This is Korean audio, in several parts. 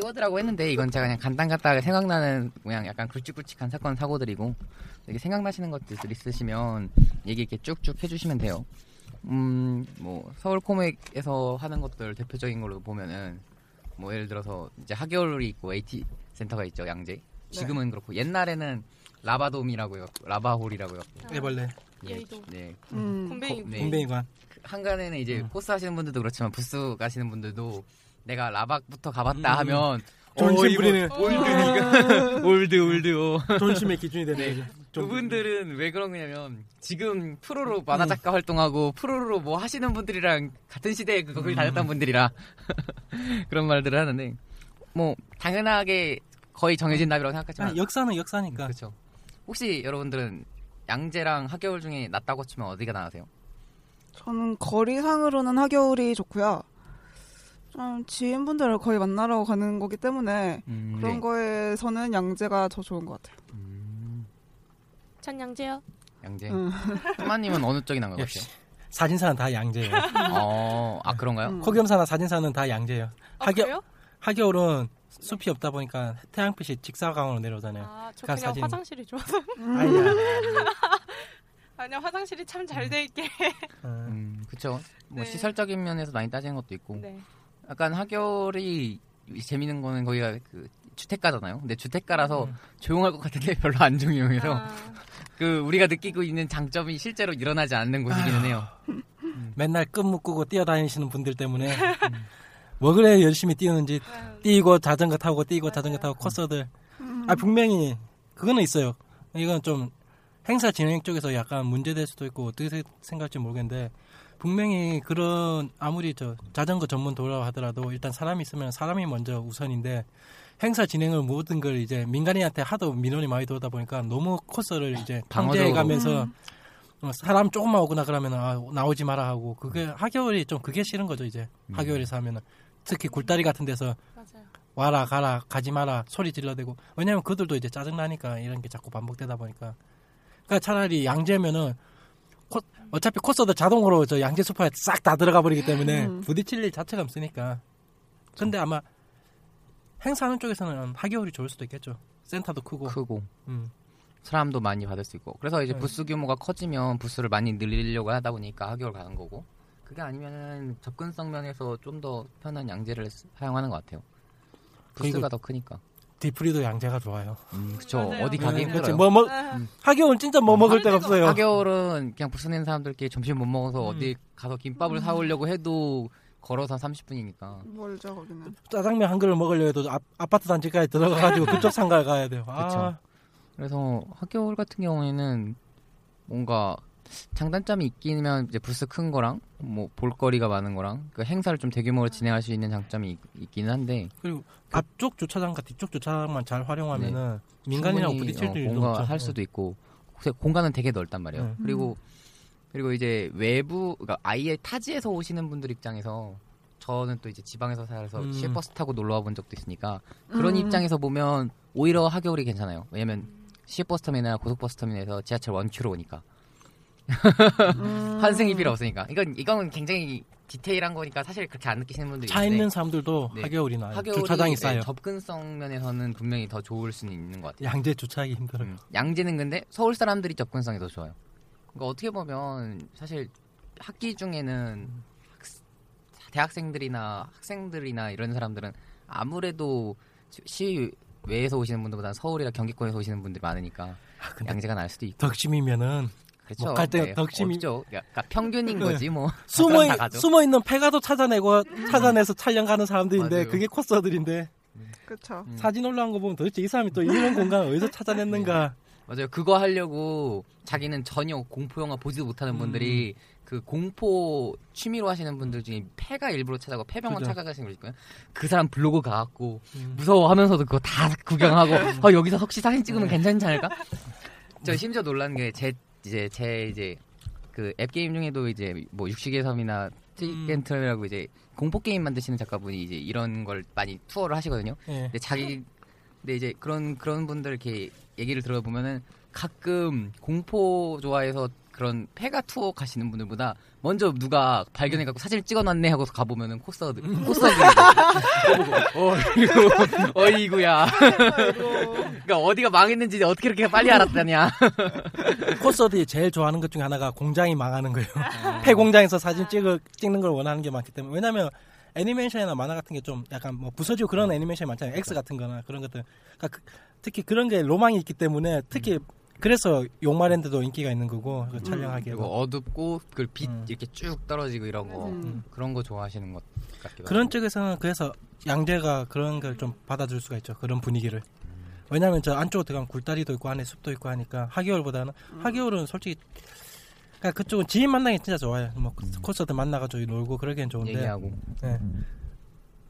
키워드라고 했는데 이건 제가 그냥 간단간단하게 생각나는 그냥 약간 굵직굵직한 사건 사고들이고 이렇게 생각나시는 것들 있으시면 얘기 이렇게 쭉쭉 해주시면 돼요. 음, 뭐 서울 코믹에서 하는 것들 대표적인 걸로 보면은 뭐 예를 들어서 이제 하겨울이 있고 AT 센터가 있죠 양재. 지금은 그렇고 옛날에는 라바돔이라고 해갖고 라바홀이라고 해갖고 애벌레, 예, 여의도. 네. 음. 곰뱅이. 네. 곰뱅이관. 한간에는 이제 음. 코스 하시는 분들도 그렇지만 부스 가시는 분들도 내가 라박부터 가봤다 하면 존심 어, 이거 부리는. old old old 어. 존심의 기준이 되는 네. 거죠. 좀- 그분들은 왜 그런 거냐면 지금 프로로 만화 작가 활동하고 프로로 뭐 하시는 분들이랑 같은 시대에 그 거길 다녔던 분들이라 그런 말들을 하는데 뭐 당연하게 거의 정해진 답이라고 생각하지만 아, 역사는 역사니까. 그렇죠. 혹시 여러분들은 양재랑 학여울 중에 낫다고 치면 어디가 나으세요? 저는 거리상으로는 학여울이 좋고요. 좀 지인분들을 거의 만나러 가는 거기 때문에 그런 네. 거에서는 양재가 더 좋은 것 같아요. 음, 전 양재요. 양재. 음. 토마님은 어느 쪽이 나은 것 역시 같아요? 사진사는 다 양재예요. 어, 아 그런가요? 음. 코겸사나 사진사는 다 양재예요. 아, 하겨 그래요? 하겨울은 숲이 없다 보니까 태양빛이 직사광으로 내려오잖아요. 아, 저그 그냥 사진. 화장실이 좋아서. 아니야. 아니야, 화장실이 참 잘 돼 있게. 음. 음, 그쵸. 뭐 네. 시설적인 면에서 많이 따지는 것도 있고. 네. 약간 하겨울이 재밌는 거는 거기가 그 주택가잖아요. 근데 주택가라서 음. 조용할 것 같은데 별로 안 조용해서 아, 그 우리가 느끼고 있는 장점이 실제로 일어나지 않는 곳이기는 해요. 맨날 끈 묶고 뛰어다니시는 분들 때문에 음. 뭐 그래 열심히 뛰었는지 아유, 뛰고 자전거 타고 뛰고. 자전거 타고 코스들 음. 아 분명히 그거는 있어요 이건 좀 행사 진행 쪽에서 약간 문제될 수도 있고 어떻게 세- 생각할지 모르겠는데 분명히 그런 아무리 저 자전거 전문 도로라 하더라도 일단 사람이 있으면 사람이 먼저 우선인데 행사 진행을 모든 걸 이제 민간인한테 하도 민원이 많이 들어오다 보니까 너무 코스를 이제 방어적으로. 통제해 가면서 음. 어, 사람 조금만 오거나 그러면 아, 나오지 마라 하고 그게 하겨울이 좀 그게 싫은 거죠 이제 음. 하겨울에서 하면은 특히 굴다리 같은 데서 맞아요. 와라 가라 가지 마라 소리 질러대고 왜냐면 그들도 이제 짜증 나니까 이런 게 자꾸 반복되다 보니까 그러니까 차라리 양재면은 코- 어차피 코스도 자동으로 저 양재 수파에 싹 다 들어가 버리기 때문에 음. 부딪힐 일 자체가 없으니까 근데 아마 행사하는 쪽에서는 하겨울이 좋을 수도 있겠죠 센터도 크고 크고 음. 사람도 많이 받을 수 있고. 그래서 이제 네. 부스 규모가 커지면 부스를 많이 늘리려고 하다 보니까 하겨울 가는 거고. 그게 아니면은 접근성 면에서 좀 더 편한 양재를 쓰- 사용하는 것 같아요. 부스가 더 크니까. 디프리도 양재가 좋아요 음, 그쵸. 맞아요. 어디 가기 음, 힘들어요. 뭐, 뭐, 아, 하겨울 진짜 뭐 먹을 데가 없어요 하겨울은 그냥 부스 낸 사람들끼리 점심 못 먹어서 음. 어디 가서 김밥을 사오려고 해도 걸어서 30분이니까. 멀죠 거기는. 짜장면 한 그릇 먹으려 해도 아, 아파트 단지까지 들어가가지고 그쪽 상가를 가야 돼요 아, 그쵸. 그래서 학교울 같은 경우에는 뭔가 장단점이 있기면 이제 부스 큰 거랑 뭐 볼거리가 많은 거랑 그 행사를 좀 대규모로 진행할 수 있는 장점이 있, 기는 한데 그리고 앞쪽 주차장과 뒤쪽 주차장만 잘 활용하면은 민간인하고 충분히, 부딪힐 어, 일도 뭔가 없죠. 할 수도 있고 그 공간은 되게 넓단 말이에요. 네. 그리고 그리고 이제 외부 그러니까 아예 타지에서 오시는 분들 입장에서 저는 또 이제 지방에서 살아서 음. 시외버스 타고 놀러 와 본 적도 있으니까 그런 음. 입장에서 보면 오히려 하겨울이 괜찮아요. 왜냐면 시외버스 터미널 고속버스 터미널에서 지하철 원큐로 오니까 음. 환승이 필요 없으니까 이건 이건 굉장히 디테일한 거니까 사실 그렇게 안 느끼시는 분도 차 있는데 있는 사람들도 네. 하겨울이. 하겨울이 주차장이 네, 싸요. 접근성 면에서는 분명히 더 좋을 수는 있는 것 같아요. 양재 주차하기 힘들어요. 음, 양재는 근데 서울 사람들이 접근성이 더 좋아요. 그러니까 어떻게 보면 사실 학기 중에는 학- 대학생들이나 학생들이나 이런 사람들은 아무래도 시 외에서 오시는 분들보다 서울이나 경기권에서 오시는 분들이 많으니까 아, 양재가 날 수도 있고 덕심이면은 그렇죠. 뭐 갈등 네, 덕심이 없죠. 그러니까 평균인 네. 거지 뭐. 숨어. 숨어 있는 페가도 찾아내고 찾아내서 촬영 가는 사람들인데 맞아요. 그게 코스들인데 그렇죠. 음. 사진 올라온 거 보면 도대체 이 사람이 또 이런 공간을 어디서 찾아냈는가 맞아요. 그거 하려고 자기는 전혀 공포 영화 보지도 못하는 음. 분들이 그 공포 취미로 하시는 분들 중에 폐가 일부러 찾아고 폐병원 그죠. 찾아가시는 분 있거든요. 그 사람 블로그 가갖고 음. 무서워하면서도 그거 다 구경하고 어, 여기서 혹시 사진 찍으면 괜찮지 않을까? 저 심지어 놀란 게 제 이제 제 이제 그 앱 게임 중에도 이제 뭐 육식의 섬이나 티겐트라고 이제 공포 게임 만드시는 작가분이 이제 이런 걸 많이 투어를 하시거든요. 예. 근데 자기 근데 이제 그런 그런 분들 이렇게 얘기를 들어보면은 가끔 공포 좋아해서 그런 폐가 투어 가시는 분들보다 먼저 누가 발견해갖고 사진을 찍어놨네 하고 서 가보면은 코스들 코스들이 어이구 어이구야 그러니까 어디가 망했는지 어떻게 이렇게 빨리 알았다냐 코스들이 제일 좋아하는 것 중에 하나가 공장이 망하는 거예요. 아. 폐 공장에서 사진 찍을 찍는 걸 원하는 게 많기 때문에 왜냐면 애니메이션이나 만화 같은 게 좀 약간 뭐 부서지고 그런 애니메이션이 많잖아요. X 같은 거나 그런 것들. 그러니까 그- 특히 그런 게 로망이 있기 때문에 특히 그래서 용마랜드도 인기가 있는 거고 그 촬영하기에도 그리고 어둡고 그빛 음. 이렇게 쭉 떨어지고 이런 거 음. 그런 거 좋아하시는 것 같기도 그런 하고. 쪽에서는 그래서 양재가 그런 걸 좀 받아줄 수가 있죠. 그런 분위기를. 왜냐하면 저 안쪽으로 들어가면 굴다리도 있고 안에 숲도 있고 하니까 하기월보다는 하기월은 솔직히 그러니까 그쪽은 지인 만나기 진짜 좋아요. 뭐 코스들 만나가지고 놀고 그러기엔 좋은데 얘기하고 예.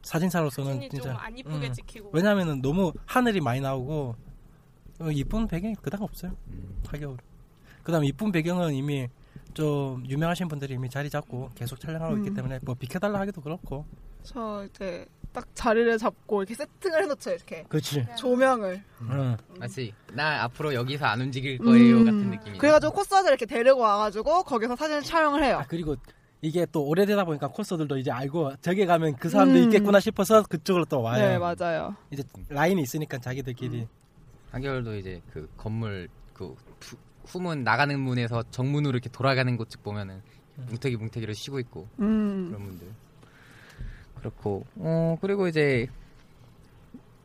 사진사로서는 사진이 진짜 좀안 이쁘게 음. 찍히고. 왜냐하면은 너무 하늘이 많이 나오고 어, 이쁜 배경이 그닥 없어요. 음. 하겨울. 그다음 이쁜 배경은 이미 좀 유명하신 분들이 이미 자리 잡고 계속 촬영하고 있기 음. 때문에 뭐 비켜달라 하기도 그렇고. 저 이제 딱 자리를 잡고 이렇게 세팅을 해놓죠 이렇게 그렇지. 조명을. 응. 마치 나 앞으로 여기서 안 움직일 거예요 음. 같은 느낌이 그래가지고 코스들 이렇게 데리고 와가지고 거기서 사진 촬영을 해요. 아 그리고 이게 또 오래되다 보니까 코스들도 이제 알고 저기 가면 그 사람도 음. 있겠구나 싶어서 그쪽으로 또 와요. 네 맞아요. 이제 라인이 있으니까 자기들끼리. 한겨울도 이제 그 건물 그 후- 후문 나가는 문에서 정문으로 이렇게 돌아가는 곳 보면은 뭉태기 뭉태기로 쉬고 있고 음. 그런 분들. 그렇고 어 그리고 이제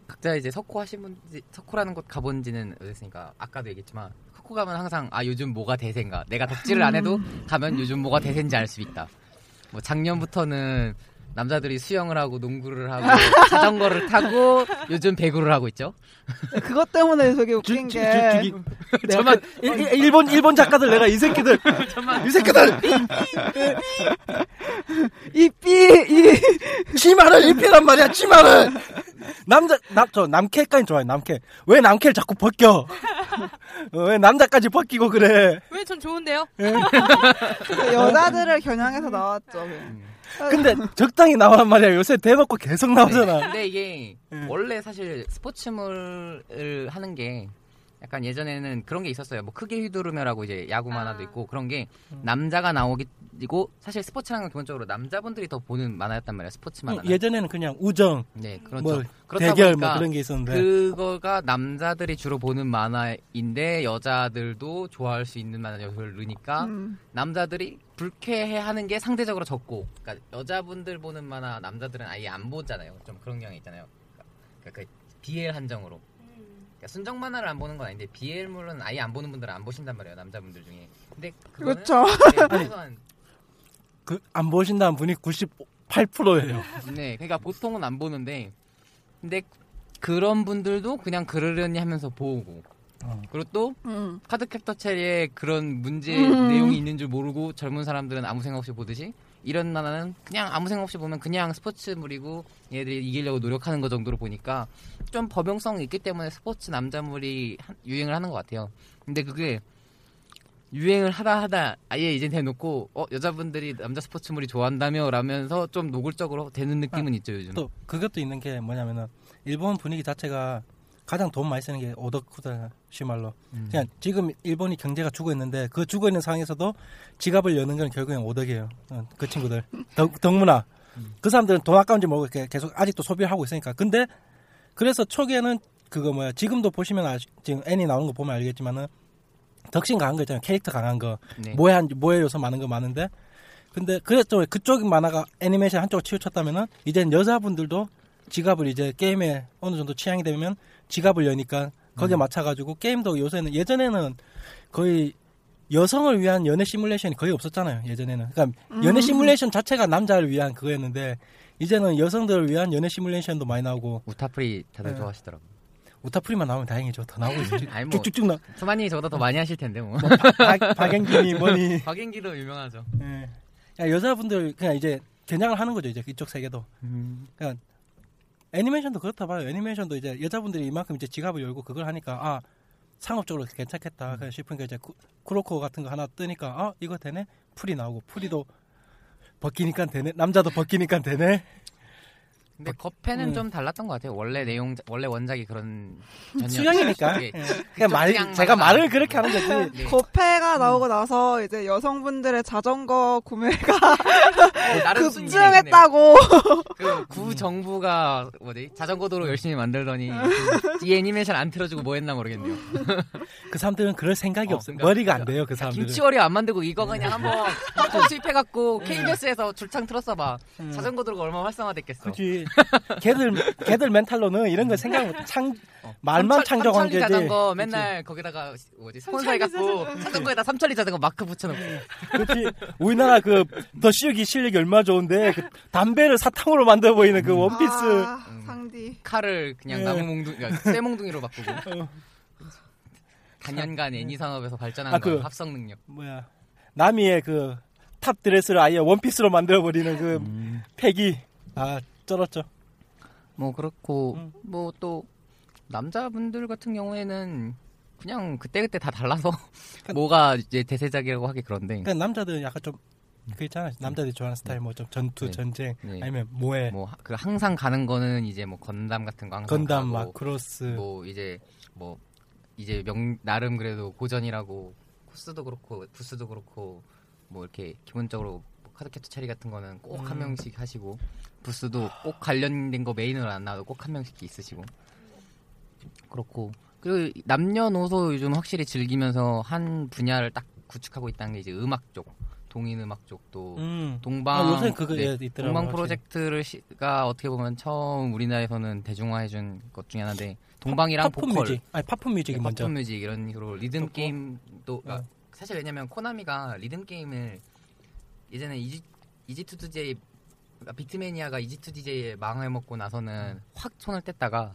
각자 이제 석호 하신 분 석호라는 곳 가본지는 됐으니까? 아까도 얘기했지만 석호 가면 항상 아 요즘 뭐가 대세인가? 내가 덕질을 안 해도 가면 요즘 뭐가 대세인지 알 수 있다. 뭐 작년부터는 남자들이 수영을 하고 농구를 하고 자전거를 타고 요즘 배구를 하고 있죠 네, 그것 때문에 되게 웃긴 주, 게 주, 그 일, 일- 일 본 일본 작가들 내가 이 새끼들 이 새끼들 이삐이 치마를 입히란 말이야 치마를 남자 남저 남캐까지 좋아해 남캐 왜 남캐를 자꾸 벗겨 어, 왜 남자까지 벗기고 그래 왜 전 좋은데요? 여자들을 겨냥해서 나왔죠. 음. 근데 적당히 나오란 말이야 요새 대놓고 계속 나오잖아 근데 이게 음. 원래 사실 스포츠물을 하는 게 약간 예전에는 그런 게 있었어요. 뭐 크게 휘두르며라고 이제 야구 만화도 아. 있고 그런 게 음. 남자가 나오기고 사실 스포츠라는 건 기본적으로 남자분들이 더 보는 만화였단 말이에요. 스포츠 만화. 예전에는 그냥 우정 네, 그렇죠. 뭐 그렇다 대결 보니까 뭐 그런 게 있었는데 그거가 남자들이 주로 보는 만화인데 여자들도 좋아할 수 있는 만화 요소를 넣으니까 음. 남자들이 불쾌해하는 게 상대적으로 적고, 그러니까 여자분들 보는 만화 남자들은 아예 안 보잖아요. 좀 그런 경향이 있잖아요. 그러니까 그 BL 한정으로. 그러니까 순정 만화를 안 보는 건 아닌데 BL물은 아예 안 보는 분들은 안 보신단 말이에요. 남자분들 중에. 근데 그렇죠. 네, 최소한 그안 보신다는 분이 98%예요 네, 그러니까 보통은 안 보는데, 근데 그런 분들도 그냥 그러려니 하면서 보고, 어. 그리고 또 음. 카드 캡터 체리에 그런 문제 음. 내용이 있는 줄 모르고 젊은 사람들은 아무 생각 없이 보듯이 이런 만화는 그냥 아무 생각 없이 보면 그냥 스포츠물이고 얘들이 이기려고 노력하는 거 정도로 보니까 좀 법용성이 있기 때문에 스포츠 남자물이 한- 유행을 하는 것 같아요. 근데 그게 유행을 하다 하다 아예 이제 대놓고 어 여자분들이 남자 스포츠물이 좋아한다며 라면서 좀 노골적으로 되는 느낌은 있죠 요즘. 또 그것도 있는 게 뭐냐면은 일본 분위기 자체가 가장 돈 많이 쓰는 게 오덕후다 시말로. 음. 그냥 지금 일본이 경제가 죽어 있는데 그 죽어 있는 상황에서도 지갑을 여는 건 결국엔 오덕이에요. 어, 그 친구들. 덕, 덕문화. 그 사람들은 돈 아까운지 모르고 계속 아직도 소비를 하고 있으니까. 근데 그래서 초기에는 그거 뭐야 지금도 보시면 아, 지금 애니 나오는 거 보면 알겠지만은 덕심 강한 거 있잖아요. 캐릭터 강한 거. 네. 모해 한 모해 요소 많은 거 많은데. 근데 그랬죠 그쪽 만화가 애니메이션 한쪽으로 치우쳤다면은 이젠 여자분들도 지갑을 이제 게임에 어느 정도 취향이 되면 지갑을 여니까 거기에 맞춰가지고 게임도 요새는 예전에는 거의 여성을 위한 연애 시뮬레이션이 거의 없었잖아요 예전에는. 그러니까 음. 연애 시뮬레이션 자체가 남자를 위한 그거였는데 이제는 여성들을 위한 연애 시뮬레이션도 많이 나오고 우타프리 다들 네. 좋아하시더라고. 우타프리만 나오면 다행이죠. 더 나오고 있지. 아니, 뭐. 쭉쭉쭉 나. 수만님이 저보다 더 많이 하실 텐데 뭐. 박, 박연김이 뭐니. 박연기도 유명하죠. 예. 야, 여자분들 그냥 이제 겨냥을 하는 거죠 이제 이쪽 세계도. 음. 그러니까 애니메이션도 그렇다 봐요. 애니메이션도 이제 여자분들이 이만큼 이제 지갑을 열고 그걸 하니까 아 상업적으로 괜찮겠다 그냥 싶으니까 이제 구, 쿠로코 같은 거 하나 뜨니까 아 이거 되네? 풀이 나오고 풀이도 벗기니까 되네? 남자도 벗기니까 되네 근데 거패는 음. 좀 달랐던 것 같아요. 원래 내용 원래 원작이 그런 수영이니까 예. 예. 그냥 말 제가 말을 그렇게 하는 거지 네. 거패가 나오고 나서 이제 여성분들의 자전거 구매가 어, 급증했다고. 그 구 정부가 뭐지 자전거 도로 열심히 만들더니 이 애니메이션 안 틀어주고 뭐 했나 모르겠네요. 그 사람들은 그럴 생각이 어, 없어요 그러니까 머리가 안 돼요 그 사람들은 김치월이 안 만들고 이거 그냥 한번 한번 수입해갖고 KBS에서 줄창 틀었어봐. 음. 자전거 도로가 얼마나 활성화됐겠어. 그지 걔들 걔들 멘탈로는 이런 거 생각 못- 창 어. 말만 창조한 삼천리 게지 자전거 맨날 거기다가 뭐지 스폰서 해갖고 자전거에다 삼천리 자전거 마크 붙여놓고 그렇지. 우리나라 그 더 씌우기 실력이 얼마나 좋은데 그 담배를 사탕으로 만들어 보이는 그 원피스. 아, 음. 상디. 칼을 그냥 예. 나무 몽둥, 그러니까 쇠몽둥이로 바꾸고 어. 단연간 애니 산업에서 발전한 아, 거 그- 합성 능력. 뭐야 나미의 그 top dress를 아예 원피스로 만들어 버리는 그 팩이 아 쩔었죠. 뭐 그렇고 음. 뭐또 남자분들 같은 경우에는 그냥 그때 그때 다 달라서 뭐가 이제 대세작이라고 하기 그런데 그러니까 남자들은 약간 좀 그 있잖아 남자들이 좋아하는 스타일 뭐 좀 전투 네. 전쟁 네. 아니면 모해 뭐 그 항상 가는 거는 이제 뭐 건담 같은 거 항상 건담 가고 마크로스 뭐 이제 뭐 이제 명 나름 그래도 고전이라고 코스도 그렇고 부스도 그렇고 뭐 이렇게 기본적으로 뭐 카드캡터 체리 같은 거는 꼭한 음. 명씩 하시고 부스도 꼭 관련된 거 메인으로 안 나와도 꼭 한 명씩 있으시고 그렇고 그리고 남녀노소 요즘 확실히 즐기면서 한 분야를 딱 구축하고 있다는 게 이제 음악 쪽 동인 음악 쪽도 음. 동방 아, 네, 예, 있더라고요. 동방. 프로젝트를 시가 어떻게 보면 처음 우리나라에서는 대중화해준 것 중에 하나인데 동방이랑 pop- pop 보컬, music 아니 pop music이 네, 먼저 pop music 이런 식으로 리듬 게임도 어. 사실 왜냐면 코나미가 리듬 게임을 예전에 EZ EZ2DJ 비트매니아가 EZ2DJ에 망해 먹고 나서는 확 손을 뗐다가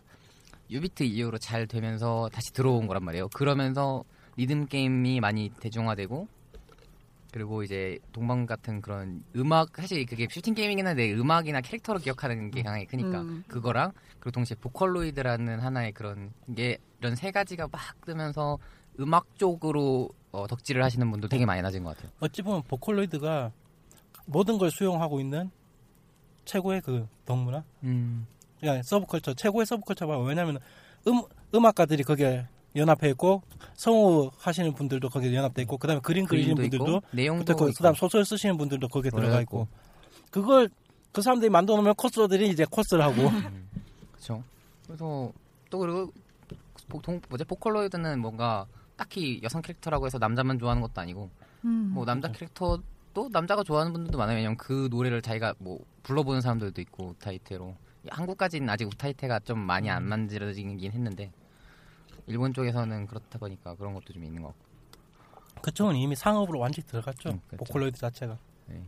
유비트 이후로 잘 되면서 다시 들어온 거란 말이에요. 그러면서 리듬 게임이 많이 대중화되고 그리고 이제 동방 같은 그런 음악 사실 그게 슈팅 게임이긴 한데 음악이나 캐릭터로 기억하는 게 강하게 크니까 음. 그거랑 그리고 동시에 보컬로이드라는 하나의 그런 게 이런 세 가지가 막 뜨면서 음악 쪽으로 어, 덕질을 하시는 분도 되게 많이 낮은 것 같아요. 어찌 보면 보컬로이드가 모든 걸 수용하고 있는 최고의 그 동문화 음. 그러니까 서브컬처 최고의 서브컬처가 왜냐면 음 음악가들이 거기에 연합해 있고 성우 하시는 분들도 거기에 연합돼 있고 그다음에 그림 그리시는 분들도 있고 내용도 그 있고. 그다음 소설 쓰시는 분들도 거기에 들어가 들어가 있고 그걸 그 사람들이 만들어 놓으면 코스들이 이제 코스를 하고 그렇죠. 그래서 또 그리고 보통 뭐지 보컬로이드는 뭔가 딱히 여성 캐릭터라고 해서 남자만 좋아하는 것도 아니고 음. 뭐 남자 캐릭터 도 남자가 좋아하는 분들도 많아요. 왜냐면 그 노래를 자기가 뭐 불러보는 사람들도 있고 우타이테로 한국까지는 아직 우타이테가 좀 많이 안 만들어지긴 했는데 일본 쪽에서는 그렇다 보니까 그런 것도 좀 있는 것 같고 그쪽은 이미 상업으로 완전히 들어갔죠 음, 그렇죠. 보컬로이드 자체가 네.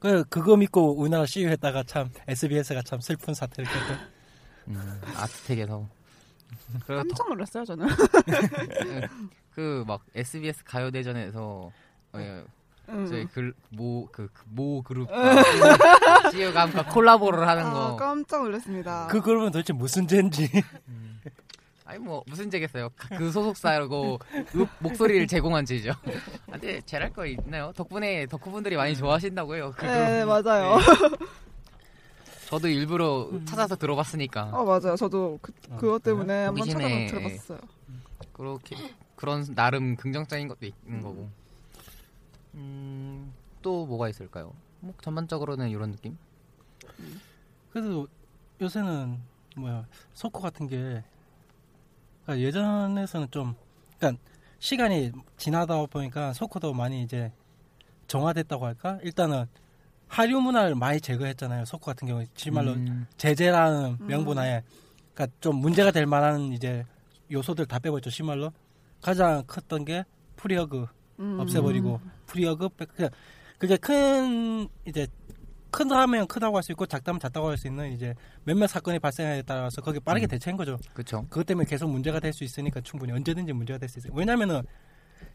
그 그거 믿고 우리나라 CU했다가 참 SBS가 참 슬픈 사태를 겪고 음, 아트텍에서 깜짝 놀랐어요 저는. 그 막 SBS 가요대전에서 어, 음. 저희 글모그 모 그룹 CU가 함께 콜라보를 하는 아, 거. 깜짝 놀랐습니다. 그 그러면 도대체 무슨 죄인지. 아니 뭐 무슨 죄겠어요. 그 소속사고 음, 목소리를 제공한 죄죠. 아, 근데 잘할 거 있나요? 덕분에 덕후분들이 많이 좋아하신다고 해요 그네 그룹. 맞아요. 저도 일부러 찾아서 들어봤으니까. 어 맞아요. 저도 그, 그것 때문에 한번 찾아서 들어봤어요. 그렇게 그런 나름 긍정적인 것도 있는 거고 음, 또 뭐가 있을까요 뭐 전반적으로는 이런 느낌 그래도 요새는 뭐야 소코 같은 게 그러니까 예전에서는 좀 그러니까 시간이 지나다 보니까 소코도 많이 이제 정화됐다고 할까? 일단은 한류 문화를 많이 제거했잖아요. 소코 같은 경우에 지말로 음, 제재라는 음. 명분하에 그러니까 좀 문제가 될 만한 이제 요소들 다 빼버렸죠. 시말로 가장 컸던 게 프리허그 음. 없애버리고 백- 그냥 그게 큰 이제 크다면 크다고 할 수 있고 작다면 작다고 할 수 있는 이제 몇몇 사건이 발생에 따라서 거기 빠르게 음. 대처한 거죠. 그렇죠. 그것 때문에 계속 문제가 될 수 있으니까 충분히 언제든지 문제가 될 수 있어요. 왜냐면은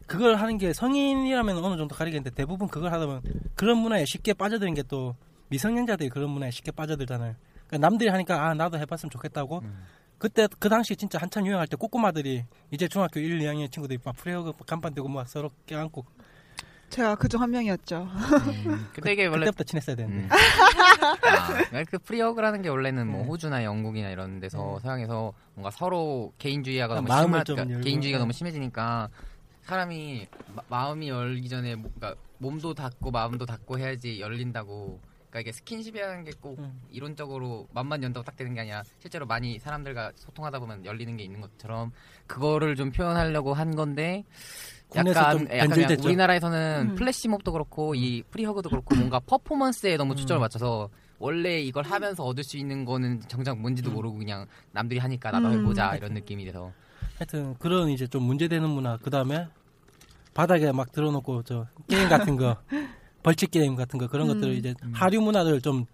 그걸 하는 게 성인이라면 어느 정도 가리겠는데 대부분 그걸 하다 보면 그런 문화에 쉽게 빠져드는 게 또 미성년자들이 그런 문화에 쉽게 빠져들잖아요. 그러니까 남들이 하니까 아 나도 해봤으면 좋겠다고. 음. 그때 그 당시 진짜 한참 유행할 때 꼬꼬마들이 이제 중학교 1, 2학년 친구들이 막 프리허그 간판 대고 막 서로 껴안고 제가 그중 한 명이었죠. 음. 근데 이게 원래 그때부터 친했어야 되는데. 음. 아, 그 프리허그라는 게 원래는 뭐 네. 호주나 영국이나 이런 데서 네. 서양에서 뭔가 서로 개인주의가 너무 심하, 좀 그러니까 개인주의가 네. 너무 심해지니까 사람이 마, 음이 열기 전에 뭐, 그러니까 몸도 닫고 마음도 닫고 해야지 열린다고. 그러니까 이게 스킨십이라는 게꼭 음. 이론적으로 맘만 연다고 딱 되는 게 아니라 실제로 많이 사람들과 소통하다 보면 열리는 게 있는 것처럼 그거를 좀 표현하려고 한 건데 약간, 좀 약간. 우리나라에서는 음. 플래시몹도 그렇고 이 프리허그도 그렇고 뭔가 퍼포먼스에 너무 초점을 음. 맞춰서 원래 이걸 하면서 얻을 수 있는 거는 정작 뭔지도 음. 모르고 그냥 남들이 하니까 나도 음. 해보자 이런 느낌이 돼서 하여튼 그런 이제 좀 문제되는 문화 그 다음에 바닥에 막 들어놓고 저 게임 같은 거 벌칙 게임 같은 거 그런 음. 것들을 이제 음. 하류 문화를 좀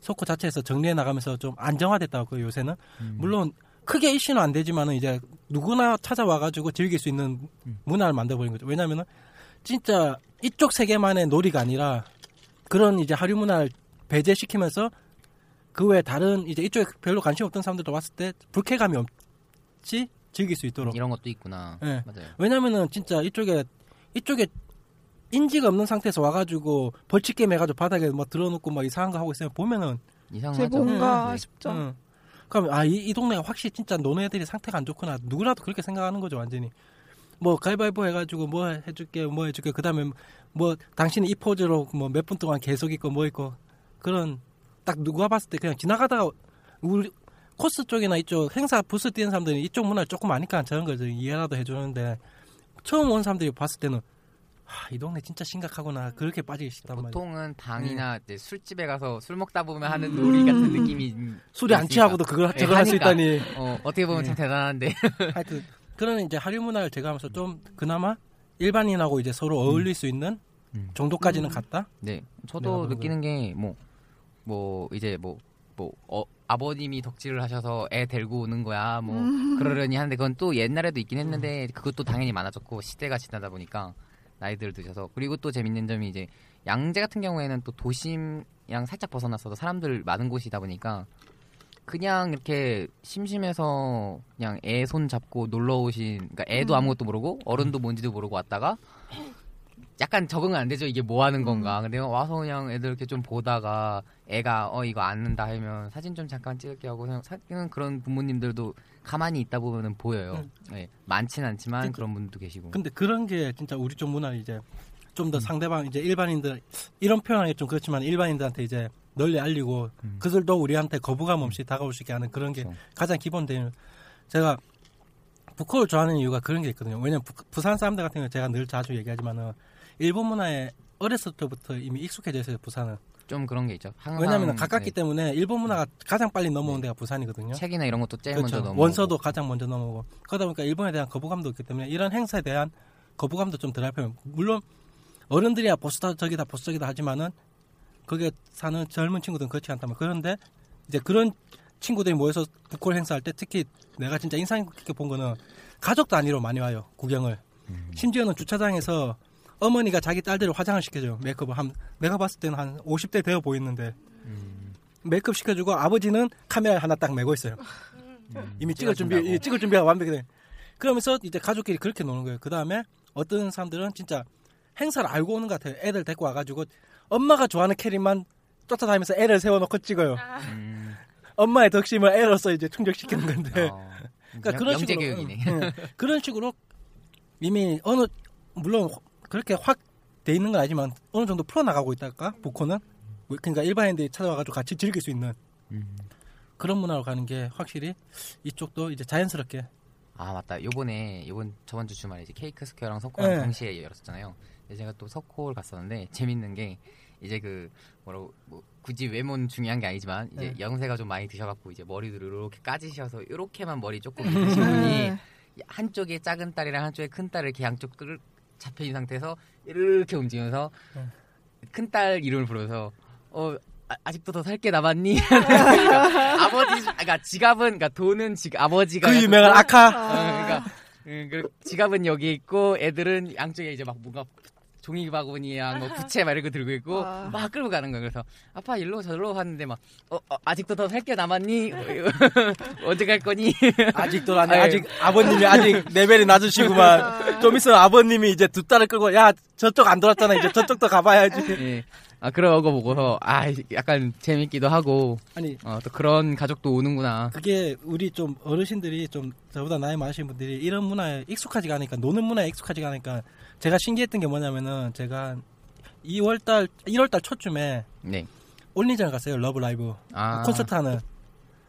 소코 자체에서 정리해 나가면서 좀 안정화됐다고 요새는 음. 물론 크게 이슈는 안 되지만은 이제 누구나 찾아와 가지고 즐길 수 있는 음. 문화를 만들어 버린 거죠. 왜냐면은 진짜 이쪽 세계만의 놀이가 아니라 그런 이제 하류 문화를 배제시키면서 그 외에 다른 이제 이쪽에 별로 관심 없던 사람들도 왔을 때 불쾌감이 없이 즐길 수 있도록. 이런 것도 있구나 네. 맞아요 왜냐면은 진짜 이쪽에 이쪽에 인지가 없는 상태에서 와가지고 벌칙 게임 해가지고 바닥에 뭐 들어놓고 막 이상한 거 하고 있으면 보면은 제 이상하죠 뭔가 네. 싶죠. 응. 그럼 아이 동네가 확실히 진짜 노는 애들이 상태가 안 좋구나 누구라도 그렇게 생각하는 거죠 완전히 뭐 가위바위보 해가지고 뭐 해줄게 뭐 해줄게 그 다음에 뭐 당신은 이 포즈로 뭐 몇 분 동안 계속 있고 뭐 있고 그런 딱 누가 봤을 때 그냥 지나가다가 우리 코스 쪽이나 이쪽 행사 부스 뛰는 사람들이 이쪽 문화를 조금 아니까 저런 거죠 이해라도 해주는데 처음 온 사람들이 봤을 때는 아, 이 동네 진짜 심각하구나 그렇게 빠지기 싫단 말이에요 보통은 당이나 네. 이제 술집에 가서 술 먹다 보면 하는 놀이 같은 느낌이 음. 술이 안 취하고도 그걸 네, 저걸 할 수. 있다니 어, 어떻게 보면 네. 참 대단한데 하여튼 그런 이제 하류 문화를 제거하면서 좀 그나마 일반인하고 이제 서로 어울릴 수 있는 음. 정도까지는 갔다. 네, 저도 느끼는 게 뭐 뭐 이제 뭐뭐 어, 아버님이 덕질을 하셔서 애 데리고 오는 거야 뭐 그러려니 하는데 그건 또 옛날에도 있긴 했는데 그것도 당연히 많아졌고 시대가 지나다 보니까 나이들 드셔서. 그리고 또 재밌는 점이 이제 양재 같은 경우에는 또 도심이랑 살짝 벗어났어도 사람들 많은 곳이다 보니까 그냥 이렇게 심심해서 그냥 애 손 잡고 놀러 오신 그러니까 애도 음. 아무것도 모르고 어른도 뭔지도 모르고 왔다가 약간 적응은 안 되죠. 이게 뭐 하는 건가. 근데 와서 그냥 애들 이렇게 좀 보다가 애가 어 이거 안는다. 하면 사진 좀 잠깐 찍을게 하고 그냥 사귀는 그런 부모님들도 가만히 있다 보면은 보여요 음. 네, 많진 않지만 근데- 그런 분도 계시고 근데 그런 게 진짜 우리 쪽 문화 이제 좀더 음. 상대방 이제 일반인들 이런 표현하기 좀 그렇지만 일반인들한테 이제 널리 알리고 음. 그들도 우리한테 거부감 없이 다가올 수 있게 하는 그런 게 그렇죠. 가장 기본된 제가 북코를 좋아하는 이유가 그런 게 있거든요. 왜냐면 부, 부산 사람들 같은 경우 제가 늘 자주 얘기하지만은 일본 문화에 어렸을 때부터 이미 익숙해져 있어요. 부산은. 좀 그런 게 있죠 왜냐하면 가깝기 네, 때문에 일본 문화가 가장 빨리 넘어온 네. 데가 부산이거든요. 책이나 이런 것도 제일 그렇죠. 먼저 넘어 원서도 가장 먼저 넘어오고 그러다 보니까 일본에 대한 거부감도 있기 때문에 이런 행사에 대한 거부감도 좀 덜할 편. 물론 어른들이야 보수다 저기다 보수적이다 하지만은 거기에 사는 젊은 친구들은 그렇지 않다면 그런데 이제 그런 친구들이 모여서 북콜 행사할 때 특히 내가 진짜 인상 깊게 본 거는 가족 단위로 많이 와요 구경을. 음. 심지어는 주차장에서 어머니가 자기 딸들을 화장을 시켜줘요 메이크업 한 내가 봤을 때는 한 50대 되어 보이는데 음. 메이크업 시켜주고 아버지는 카메라 하나 딱 메고 있어요. 음. 이미 찍을 준비, 찍을 준비가 완벽해. 돼. 그러면서 이제 가족끼리 그렇게 노는 거예요. 그 다음에 어떤 사람들은 진짜 행사를 알고 오는 것 같아요. 애들 데리고 와가지고 엄마가 좋아하는 캐릭만 쫓아다니면서 애를 세워놓고 찍어요. 음. 엄마의 덕심을 애로서 이제 충족시키는 건데. 어. 그러니까 영- 그런 식으로 교육이네 응, 그런 식으로 이미 어느 물론 그렇게 확 돼 있는 건 아니지만 어느 정도 풀어 나가고 있달까 부코는 그러니까 일반인들이 찾아와가지고 같이 즐길 수 있는 음. 그런 문화로 가는 게 확실히 이쪽도 이제 자연스럽게 아 맞다 요번에 요번 저번 주 주말에 이제 케이크 스퀘어랑 서코랑 네. 동시에 열었었잖아요 근데 제가 또 서코를 갔었는데 재밌는 게 이제 그 뭐라고 뭐 굳이 외모는 중요한 게 아니지만 이제 네. 연세가 좀 많이 드셔갖고 이제 머리를 이렇게 까지셔서 이렇게만 머리 조금 드신 분이 네. 한쪽에 작은 딸이랑 한쪽에 큰 딸을 이렇게 양쪽 끌 잡혀 있는 상태에서 이렇게 움직이면서 네. 큰딸 이름을 부르면서 어 아, 직도더 살 게 남았니? 아버지, 그러니까 지갑은, 그러니까 돈은 지 아버지가 그 유명한 아카. 어, 그러니까 음, 그 지갑은 여기 있고 애들은 양쪽에 이제 막 뭔가 종이 바구니야 뭐 부채 막 이런 거 들고 있고 아. 막 끌고 가는 거예요. 그래서 아빠 일로 저로 하는데 막 어, 어, 아직도 더 살 게 남았니? 언제 갈 거니? 아직도 안. 아직 아버님이 아직 레벨이 낮으시구만. 좀 있으면 아버님이 이제 두 딸을 끌고 야 저쪽 안 돌았잖아. 이제 저쪽도 가봐야지. 예. 아 그런 거 보고서 아 약간 재밌기도 하고 아니 어, 또 그런 가족도 오는구나. 그게 우리 좀 어르신들이 좀 저보다 나이 많으신 분들이 이런 문화에 익숙하지가 않으니까 노는 문화에 익숙하지가 않으니까 제가 신기했던 게 뭐냐면은 제가 2월달 1월달 초쯤에 네. 올리전을 갔어요 러브 라이브 아 콘서트 하는.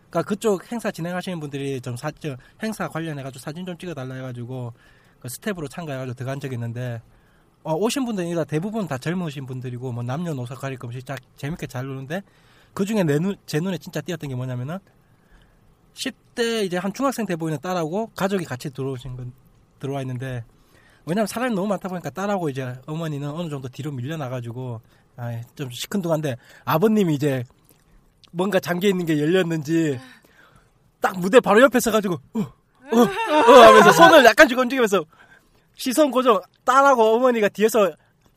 그러니까 그쪽 행사 진행하시는 분들이 좀 사, 저 행사 관련해가지고 사진 좀 찍어달라 해가지고 그 스텝으로 참가해가지고 들어간 적이 있는데 어, 오신 분들이 다 대부분 다 젊으신 분들이고 뭐 남녀노소 가릴 것 없이 딱 재밌게 잘 노는데 그 중에 내 눈, 제 눈에 진짜 띄었던 게 뭐냐면은 10대 이제 한 중학생 돼 보이는 딸하고 가족이 같이 들어오신 건 들어와 있는데 왜냐면 사람이 너무 많다 보니까 딸하고 이제 어머니는 어느 정도 뒤로 밀려나가지고 아, 좀 시큰둥한데 아버님이 이제 뭔가 잠겨 있는 게 열렸는지 딱 무대 바로 옆에 서가지고 어, 어, 어 하면서 손을 약간씩 움직이면서 시선 고정 딸하고 어머니가 뒤에서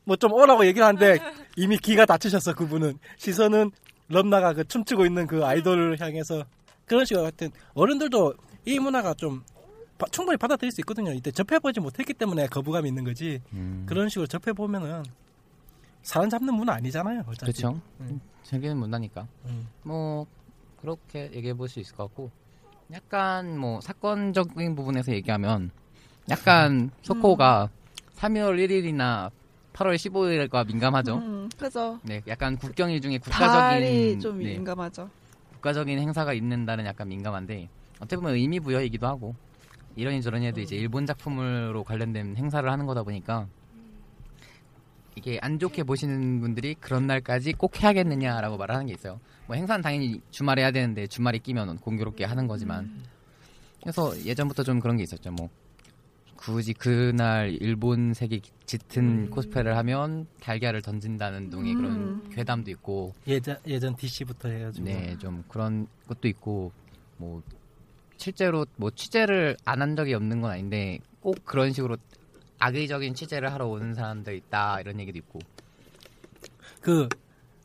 뭐 좀 오라고 얘기를 하는데 이미 기가 다치셨어 그분은 시선은 럼나가 그 춤추고 있는 그 아이돌을 향해서 그런 식으로 하여튼 어른들도 이 문화가 좀 바- 충분히 받아들일 수 있거든요 이때 접해보지 못했기 때문에 거부감이 있는 거지 음, 그런 식으로 접해보면은 사람 잡는 문화 아니잖아요 어차피. 그렇죠. 음. 즐기는 문화니까. 음. 뭐 그렇게 얘기해 볼 수 있을 것 같고 약간 뭐 사건적인 부분에서 얘기하면 약간 소코가 3월 1일이나 8월 15일과 민감하죠. 음, 그죠. 네, 약간 국경일 중에 국가적인 좀 네, 민감하죠. 국가적인 행사가 있는다는 약간 민감한데 어떻게 보면 의미 부여이기도 하고 이러니 저러니 해도 이제 일본 작품으로 관련된 행사를 하는 거다 보니까 이게 안 좋게 보시는 분들이 그런 날까지 꼭 해야겠느냐라고 말을 하는 게 있어요. 뭐 행사는 당연히 주말에 해야 되는데 주말에 끼면 공교롭게 하는 거지만 그래서 예전부터 좀 그런 게 있었죠. 뭐 굳이 그날 일본색이 짙은 코스프레를 하면 달걀을 던진다는 등의 그런 음. 괴담도 있고 예전 예전 DC부터 해가지고 네, 좀 그런 것도 있고 뭐 실제로 뭐 취재를 안 한 적이 없는 건 아닌데 꼭 그런 식으로 악의적인 취재를 하러 오는 사람들 있다 이런 얘기도 있고 그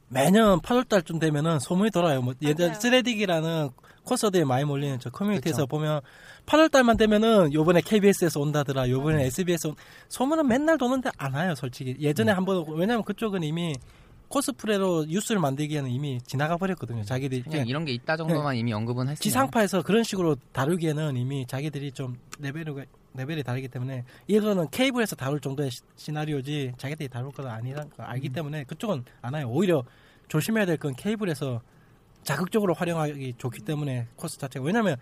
매년 8월달쯤 되면은 소문이 돌아요. 뭐 예전. 쓰레디기라는 콘서트에 많이 몰리는 저 커뮤니티에서 보면 8월 달만 되면은 요번에 KBS에서 온다더라, 요번에 SBS 온 소문은 맨날 도는데 안 와요, 솔직히. 예전에 한번 왜냐면 그쪽은 이미 코스프레로 뉴스를 만들기에는 이미 지나가 버렸거든요. 자기들이 그냥 이런 게 있다 정도만 이미 언급은 했어요. 지상파에서 그런 식으로 다루기에는 이미 자기들이 좀 레벨이 레벨이 다르기 때문에 이거는 케이블에서 다룰 정도의 시- 시나리오지 자기들이 다룰 건 아니라는 걸 알기 때문에 그쪽은 안 와요. 오히려 조심해야 될 건 케이블에서 자극적으로 활용하기 좋기 때문에 코스 자체가 왜냐면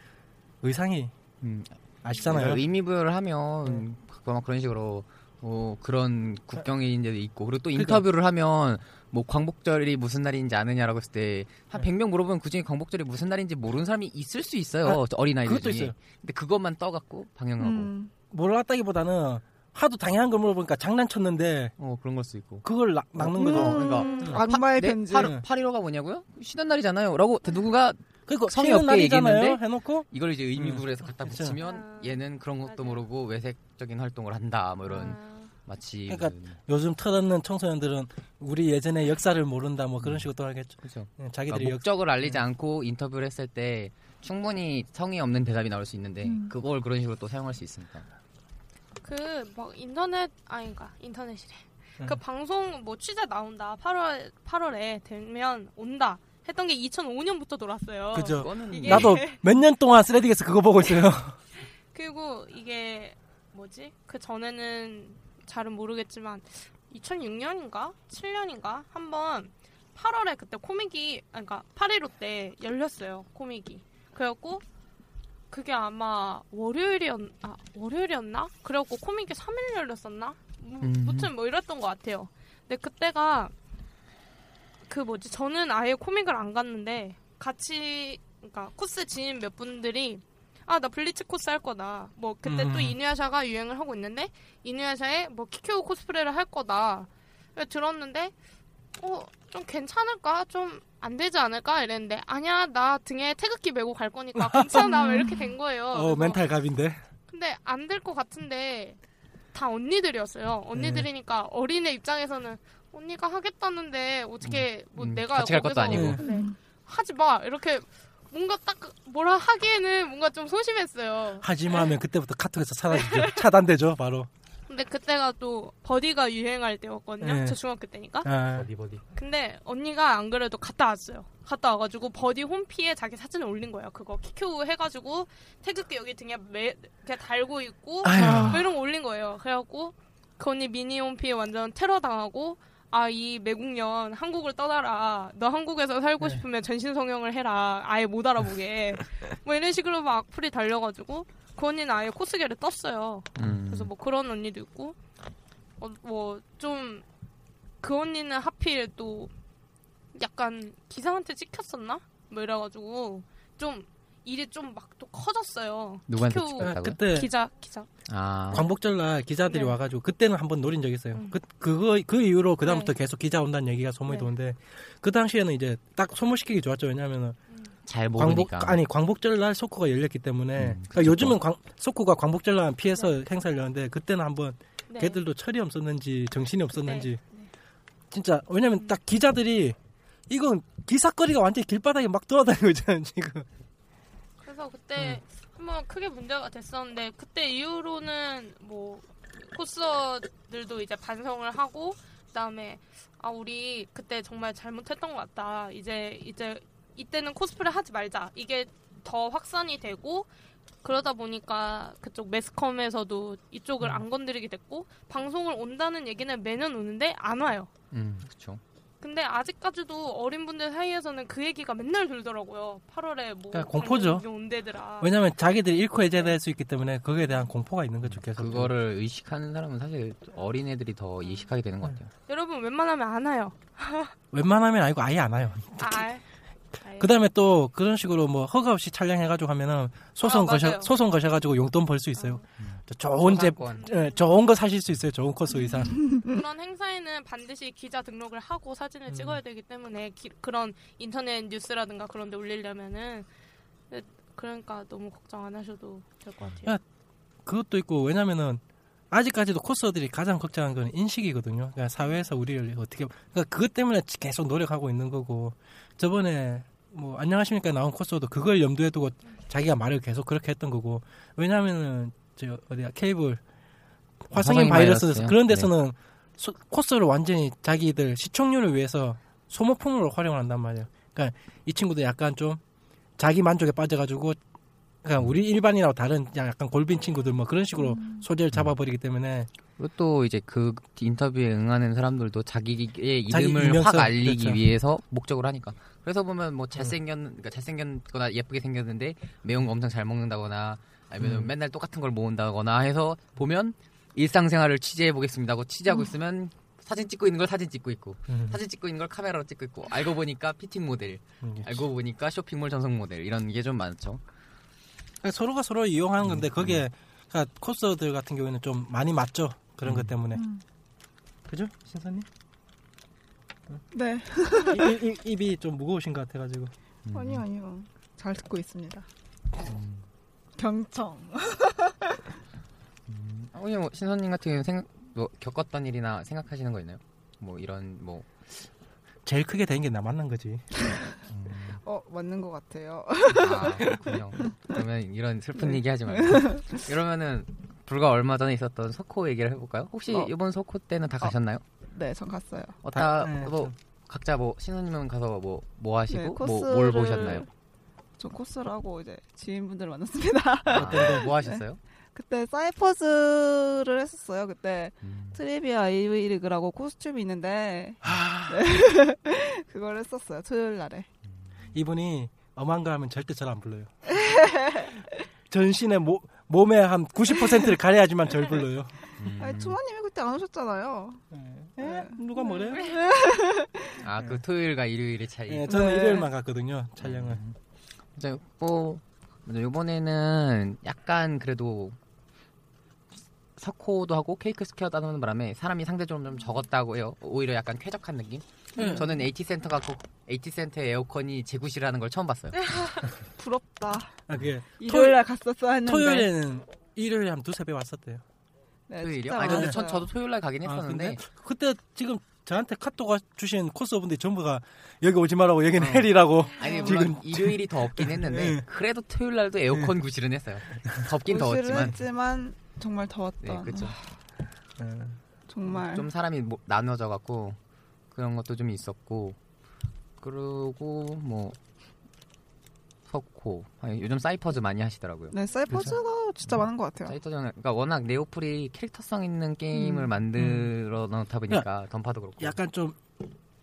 의상이 음, 아시잖아요. 그러니까 의미 부여를 하면 그런 그런 식으로 뭐 그런 국경일인데도 있고 그리고 또 그러니까. 인터뷰를 하면 뭐 광복절이 무슨 날인지 아느냐라고 했을 때 한 100명 물어보면 그중에 광복절이 무슨 날인지 모르는 사람이 있을 수 있어요. 저 어린아이들 그것도 중에. 있어요. 근데 그것만 떠갖고 방영하고 음. 몰랐다기보다는 하도 당연한 걸 물어보니까 장난쳤는데 어 그런 걸 수 있고 그걸 락, 낚는 거죠. 음, 그러니까 악마의 네, 편지. 8, 8.15가 뭐냐고요? 쉬는 날이잖아요. 라고 누군가 그리고 성의 없게. 얘기했는데 해놓고 이걸 이제 음, 의미부여해서 갖다 그쵸. 붙이면 아, 얘는 그런 것도. 모르고 외색적인 활동을 한다. 뭐 이런 아, 마치 그러니까 무슨- 요즘 틀었는 청소년들은 우리 예전의 역사를 모른다 뭐 그런 식으로 또 하겠죠. 그죠. 네, 자기들이 그러니까 역 목적을 알리지 않고 인터뷰를 했을 때 충분히 성의 없는 대답이 나올 수 있는데 음. 그걸 그런 식으로 또 사용할 수 있으니까. 그, 막, 인터넷, 아닌가, 인터넷이래. 음. 그 방송, 뭐, 취재 나온다. 8월, 8월에 되면 온다. 했던 게 2005년부터 돌았어요. 그죠. 나도 몇 년 동안 쓰레기에서 그거 보고 있어요. 그리고 이게, 뭐지? 그 전에는 잘은 모르겠지만, 2006년인가? 7년인가? 한번 8월에 그때 코믹이, 아, 그러니까 8.15 때 열렸어요. 코믹이. 그래갖고, 그게 아마 월요일이었, 아, 월요일이었나? 그래갖고 코믹이 3일 열렸었나? 무- 음. 무튼 뭐 이랬던 것 같아요. 근데 그때가, 그 뭐지? 저는 아예 코믹을 안 갔는데, 같이, 그러니까 코스 지인 몇 분들이 아 나 블리츠 코스 할 거다. 뭐 그때 또 음. 이누야샤가 유행을 하고 있는데 이누야샤에 뭐 키큐 코스프레를 할 거다. 들었는데 어 좀 괜찮을까? 좀 안 되지 않을까? 이랬는데 아니야 나 등에 태극기 메고 갈 거니까 괜찮아 왜 이렇게 된 거예요. 어 그래서 멘탈 갑인데. 근데 안 될 것 같은데 다 언니들이었어요. 언니들이니까 네. 어린애 입장에서는 언니가 하겠다는데 어떻게 뭐 음, 내가 같이 갈 것도 아니고. 네, 하지 마 이렇게 뭔가 딱 뭐라 하기에는 뭔가 좀 소심했어요. 하지마 하면 그때부터 카톡에서 사라지죠. 차단되죠 바로. 근데 그때가 또 버디가 유행할 때였거든요. 네. 저 중학교 때니까. 아, 어디 어디. 근데 언니가 안 그래도 갔다 왔어요. 갔다 와가지고 버디 홈피에 자기 사진을 올린 거예요. 그거 키큐 해가지고 태극기 여기 등에 매, 이렇게 달고 있고. 뭐 이런 거 올린 거예요. 그래갖고 그 언니 미니 홈피에 완전 테러 당하고 아 이 매국년 한국을 떠나라. 너 한국에서 살고 네. 싶으면 전신 성형을 해라. 아예 못 알아보게. 뭐 이런 식으로 막 악플이 달려가지고 그 언니는 아예 코스계를 떴어요. 음. 그래서 뭐 그런 언니도 있고 어, 뭐좀 그 언니는 하필 또 약간 기사한테 찍혔었나? 뭐 이래가지고 좀 일이 좀 막 또 커졌어요. 누구한테 찍혔다고요? 그때 기자 기자. 아. 광복절 날 기자들이 네. 와가지고 그때는 한번 노린 적이 있어요. 음. 그 그거 그 이후로 그 다음부터 네. 계속 기자 온다는 얘기가 소문이 네. 도는데 그 당시에는 이제 딱 소모시키기 좋았죠. 왜냐하면은 잘 광복 모르니까. 아니 광복절 날 소코가 열렸기 때문에 음, 그러니까. 요즘은 광, 소코가 광복절 날 피해서 행사를 열는데 그때는 한번 네. 걔들도 철이 없었는지 정신이 없었는지 네, 네. 진짜 왜냐면 딱 기자들이 이건 기사거리가 완전히 길바닥에 막 돌아다니고 있잖아요 지금. 그래서 그때 한번 크게 문제가 됐었는데 그때 이후로는 뭐 코스들도 이제 반성을 하고 그다음에 아 우리 그때 정말 잘못했던 것 같다. 이제 이제 이때는 코스프레 하지 말자. 이게 더 확산이 되고 그러다 보니까 그쪽 매스컴에서도 이쪽을 안 건드리게 됐고 방송을 온다는 얘기는 매년 오는데 안 와요. 음, 그렇죠. 근데 아직까지도 어린 분들 사이에서는 그 얘기가 맨날 돌더라고요. 8월에 뭐 그러니까 공포죠. 온대더라. 왜냐면 자기들이 잃고 해제될 수 있기 때문에 거기에 대한 공포가 있는 거죠 계속. 그거를 의식하는 사람은 사실 어린 애들이 더 의식하게 되는 것 같아요. 여러분 웬만하면 안 와요. 웬만하면 아니고 아예 안 와요. 아. 그 다음에 또 그런 식으로 뭐 허가 없이 촬영해가지고 하면은 소송 아, 거셔 맞아요. 소송 거셔가지고 용돈 벌 수 있어요. 저 좋은 제. 예, 좋은 거 사실 수 있어요. 좋은 코스 의상. 그런 행사에는 반드시 기자 등록을 하고 사진을 음. 찍어야 되기 때문에 기- 그런 인터넷 뉴스라든가 그런 데 올리려면은 그러니까 너무 걱정 안 하셔도 될 것 같아요. 야, 그것도 있고 왜냐면은 아직까지도 코스들이 가장 걱정한 건 인식이거든요. 그러니까 사회에서 우리를 어떻게 그러니까 그것 때문에 계속 노력하고 있는 거고 저번에 뭐 안녕하십니까 나온 코스도 그걸 염두에 두고 자기가 말을 계속 그렇게 했던 거고 왜냐면은 저 어디야 케이블 화성인 바이러스 바이러스요? 그런 데서는 소- 코스를 완전히 자기들 시청률을 위해서 소모품으로 활용을 한단 말이에요. 그러니까 이 친구도 약간 좀 자기 만족에 빠져가지고 그냥 우리 일반이라고 다른 약간 골빈 친구들 뭐 그런 식으로 소재를 잡아버리기 때문에 그리고 또 이제 그 인터뷰에 응하는 사람들도 자기의 자기 이름을 유명성, 확 알리기 그렇죠. 위해서 목적으로 하니까. 그래서 보면 뭐 잘생겼, 그러니까 잘생겼거나 예쁘게 생겼는데 매운 거 엄청 잘 먹는다거나 아니면 음. 맨날 똑같은 걸 모은다거나 해서 보면 일상생활을 취재해 보겠습니다 하고 취재하고 있으면 사진 찍고 있는 걸 사진 찍고 있고 음. 사진 찍고 있는 걸 카메라로 찍고 있고 알고 보니까 피팅 모델 음. 알고 보니까 쇼핑몰 전송 모델 이런 게 좀 많죠. 그러니까 서로가 서로 이용하는 건데 거기에 그러니까 코스들 같은 경우에는 좀 많이 맞죠 그런 것 때문에 음. 그죠 신사님 네. 입, 입, 입 이 좀 무거우신 것 같아가지고 음. 아니요, 아니요. 잘 듣고 있습니다. 경청. 어, 그냥 뭐 신선님 같은 경우는 생각, 뭐 겪었던 일이나 생각하시는 거 있나요? 뭐 이런 뭐 제일 크게 된 게나 만난 거지 어, 맞는 것 같아요. 아, 그렇군요. 그러면 이런 슬픈 얘기 하지 말고. 이러면은 불과 얼마 전에 있었던 소코 얘기를 해볼까요? 혹시 어. 이번 소코 때는 다 가셨나요? 네, 전 갔어요. 어, 다, 네, 뭐, 좀. 각자 뭐, 신우님은 가서 뭐, 뭐 하시고, 네, 뭐, 코스를 뭘 보셨나요? 전 코스를 하고 이제 지인분들 만났습니다. 아, 뭐 하셨어요? 그때 사이퍼즈를 했었어요. 그때 음. 트리비아 아이리그라고 코스튬이 있는데 아, 네. 그걸 했었어요. 토요일 날에. 이분이 엄한 거 하면 절대 절 안 불러요 전신의 모, 몸의 한 90%를 가려야지만 절 불러요 음. 아니, 투마님이 그때 안 오셨잖아요. 에? 누가 뭐래요? 아, 그 토요일과 일요일의 차이. 예, 저는 네. 일요일만 갔거든요 촬영을 음. 이제 뭐, 이번에는 약간 그래도 서코도 하고 케이크 스퀘어도 하는 바람에 사람이 상대적으로 좀 적었다고 해요. 오히려 약간 쾌적한 느낌? 네. 저는 AT 센터 갔고 AT 센터의 에어컨이 제구실하는 걸 처음 봤어요. 부럽다. 아, 그게 일요일 날 갔었어야 했는데. 토요일에는 일요일에 한 두세 배 왔었대요. 네, 토요일이요? 진짜 아니 근데. 전 저도 토요일 날 가긴 아, 했었는데 근데 그때 지금 저한테 카톡 주신 코스분들이 전부가 여기 오지 말라고 여기는 어. 헬이라고 아니 지금 일요일이 더 없긴 했는데 네. 그래도 토요일 날도 에어컨 구실은 했어요. 덥긴 더웠지만 했지만 정말 네 더웠던. 그렇죠. 정말. 좀 사람이 뭐- 나눠져 갖고 그런 것도 좀 있었고 그리고 뭐 석호 아니, 요즘 사이퍼즈 많이 하시더라고요. 네, 사이퍼즈가 진짜 많은 것 같아요. 사이퍼즈는 그러니까 워낙 네오플이 캐릭터성 있는 게임을 음. 만들어 놓다 보니까 던파도 그렇고 약간 좀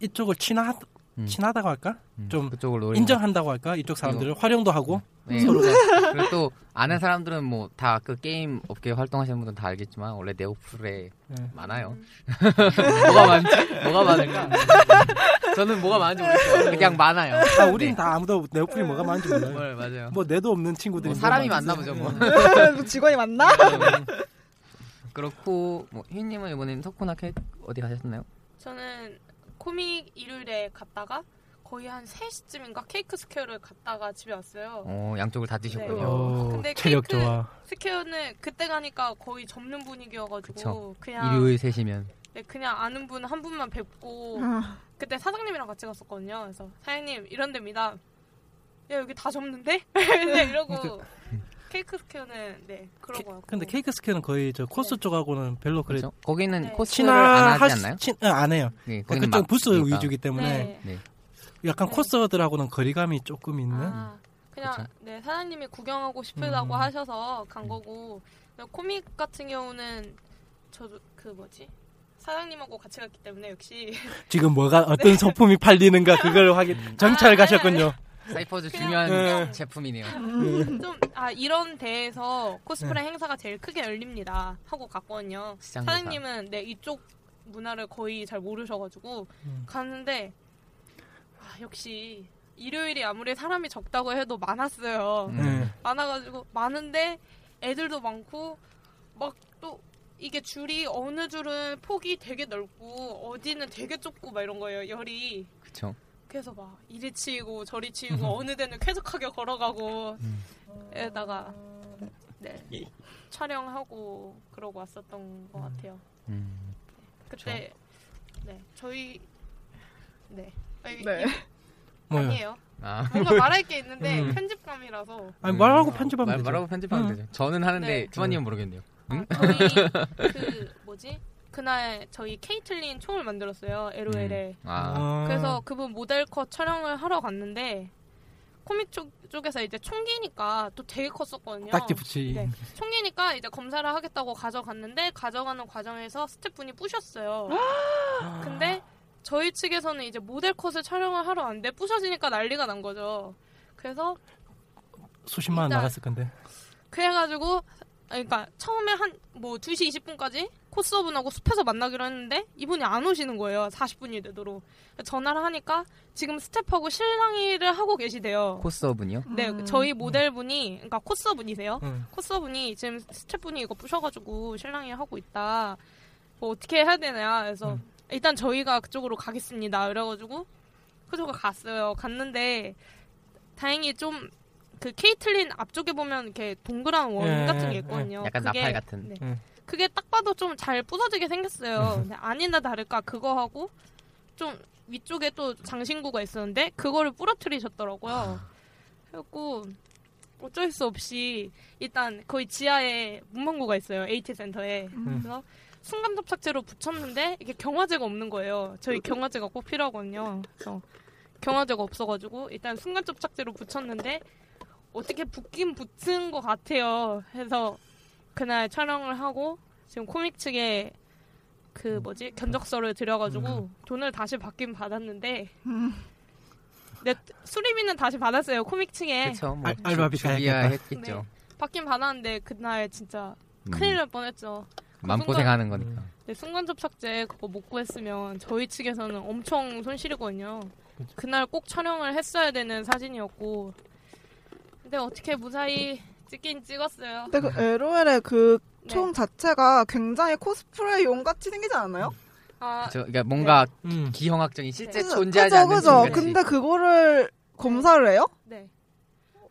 이쪽을 친하 음. 친하다고 할까? 음, 좀 인정한다고 할까? 이쪽 사람들을 활용도 하고 네. 서로가 그리고 또 아는 사람들은 뭐 다 그 게임 업계 활동하시는 분들은 다 알겠지만 원래 네오플에 네. 많아요. 뭐가 많지? 뭐가 많을까? 저는 뭐가 많은지 모르겠어요. 그냥 많아요. 아, 우린 네. 다 아무도 네오플이 뭐가 많은지 몰라요. 뭘 맞아요. 뭐 내도 없는 친구들이 뭐 사람이 뭐 많나. 보죠, 뭐. 뭐 직원이 맞나? 그렇고 뭐 휘님은 이번엔 토코나 케 어디 가셨나요? 저는 코믹 일요일에 갔다가 거의 한 3시쯤인가 케이크 스퀘어를 갔다가 집에 왔어요. 어 양쪽을 다 들르셨군요. 네. 오, 근데 체력 케이크- 좋아. 스퀘어는 그때 가니까 거의 접는 분위기여가지고 그쵸. 그냥 일요일 세 시면 네, 그냥 아는 분 한 분만 뵙고 아, 그때 사장님이랑 같이 갔었거든요. 그래서 사장님 이런 데입니다. 야 여기 다 접는데? 네, 이러고 케이크 스퀘어는 네 그러고 왔고 근데 케이크 스퀘어는 거의 저 코스 네. 쪽하고는 별로 그래 그렇죠. 거기는 네. 코스를 안 하지 않나요? 친, 아, 안 해요. 네, 그러니까 그쪽 부스. 위주기 때문에 네. 네. 약간 네. 코스들하고는 거리감이 조금 있는. 아, 그냥 그쵸. 네 사장님이 구경하고 싶다고 음. 하셔서 간 거고 근데 코믹 같은 경우는 저도 그 뭐지 사장님하고 같이 갔기 때문에 역시 지금 뭐가 어떤 소품이 팔리는가 그걸 확인 정찰 아, 가셨군요. 사이퍼즈 중요한 네. 제품이네요. 좀아 이런 데에서 코스프레 행사가 제일 크게 열립니다 하고 갔거든요. 시장 사장님은 네 이쪽 문화를 거의 잘 모르셔가지고 음. 갔는데 아, 역시 일요일이 아무리 사람이 적다고 해도 많았어요. 음. 네. 많아가지고 많은데 애들도 많고 막 또 이게 줄이 어느 줄은 폭이 되게 넓고 어디는 되게 좁고 막 이런 거예요 열이 그렇죠. 그래서 막 이리 치이고 저리 치이고 어느 데는 쾌적하게 걸어가고 음. 에다가 네 촬영하고 그러고 왔었던 것 같아요 음. 그때 네 저희 네, 네. 이- 뭐요? 아니에요 아. 뭔가 말할 게 있는데 음. 편집감이라서 아니 말하고 음. 편집하면 말, 되죠. 말하고 편집하면 응. 되죠. 저는 하는데 네. 투마님은 모르겠네요. 응? 아, 저희 그 뭐지 그날 저희 케이틀린 총을 만들었어요 LOL에 아. 아. 그래서 그분 모델 컷 촬영을 하러 갔는데 코믹 쪽, 쪽에서 이제 총기니까 또 되게 컸었거든요. 딱지 붙이. 네. 총기니까 이제 검사를 하겠다고 가져갔는데 가져가는 과정에서 스태프분이 부셨어요. 근데 저희 측에서는 이제 모델 컷을 촬영을 하러 왔는데 부셔지니까 난리가 난 거죠. 그래서 수십만 나갔을 건데. 그래가지고 그러니까 처음에 한 뭐 2시 20분까지 코스업분하고 숲에서 만나기로 했는데 이분이 안 오시는 거예요. 40분이 되도록 전화를 하니까 지금 스텝하고 실랑이를 하고 계시대요. 코스업은요? 네, 음. 저희 모델분이 그러니까 코스업분이세요. 응. 코스분이 지금 스태프분이 이거 부셔가지고 실랑이 하고 있다. 뭐 어떻게 해야 되냐. 그래서 음. 일단 저희가 그쪽으로 가겠습니다. 그래가지고 그쪽으로 갔어요. 갔는데 다행히 좀 그 케이틀린 앞쪽에 보면 이렇게 동그란 원 예, 같은 게 예, 있거든요. 약간 그게- 나팔 같은. 네. 예. 그게 딱 봐도 좀 잘 부서지게 생겼어요. 근데 아니나 다를까 그거 하고 좀 위쪽에 또 장신구가 있었는데 그거를 부러뜨리셨더라고요. 그래갖고 어쩔 수 없이 일단 거의 지하에 문방구가 있어요. AT 센터에. 그래서 순간 접착제로 붙였는데 이게 경화제가 없는 거예요. 저희 경화제가 꼭 필요하거든요. 그래서 경화제가 없어가지고 일단 순간 접착제로 붙였는데 어떻게 붙긴 붙은 것 같아요. 해서 그날 촬영을 하고 지금 코믹 측에 그 뭐지 견적서를 드려가지고 돈을 다시 받긴 받았는데 음. 네, 수리비는 다시 받았어요 코믹 측에 그렇죠. 뭐 알- 알바비 준비야. 했겠죠. 받긴 받았는데 그날 진짜 음. 큰일 날 뻔했죠. 마음 순간- 고생하는 거니까. 네, 순간 접착제 그거 못 구했으면 저희 측에서는 엄청 손실이거든요. 그날 꼭 촬영을 했어야 되는 사진이었고. 근데 어떻게 무사히 찍긴 찍었어요. 근데 그 LOL의 그 네. 총 자체가 굉장히 코스프레 용 같이 생기지 않았나요? 아, 저, 그러니까 뭔가 음. 기형학적인 실제 네. 존재하지 그죠, 않는 그죠. 근데 그거를 검사를 해요? 네.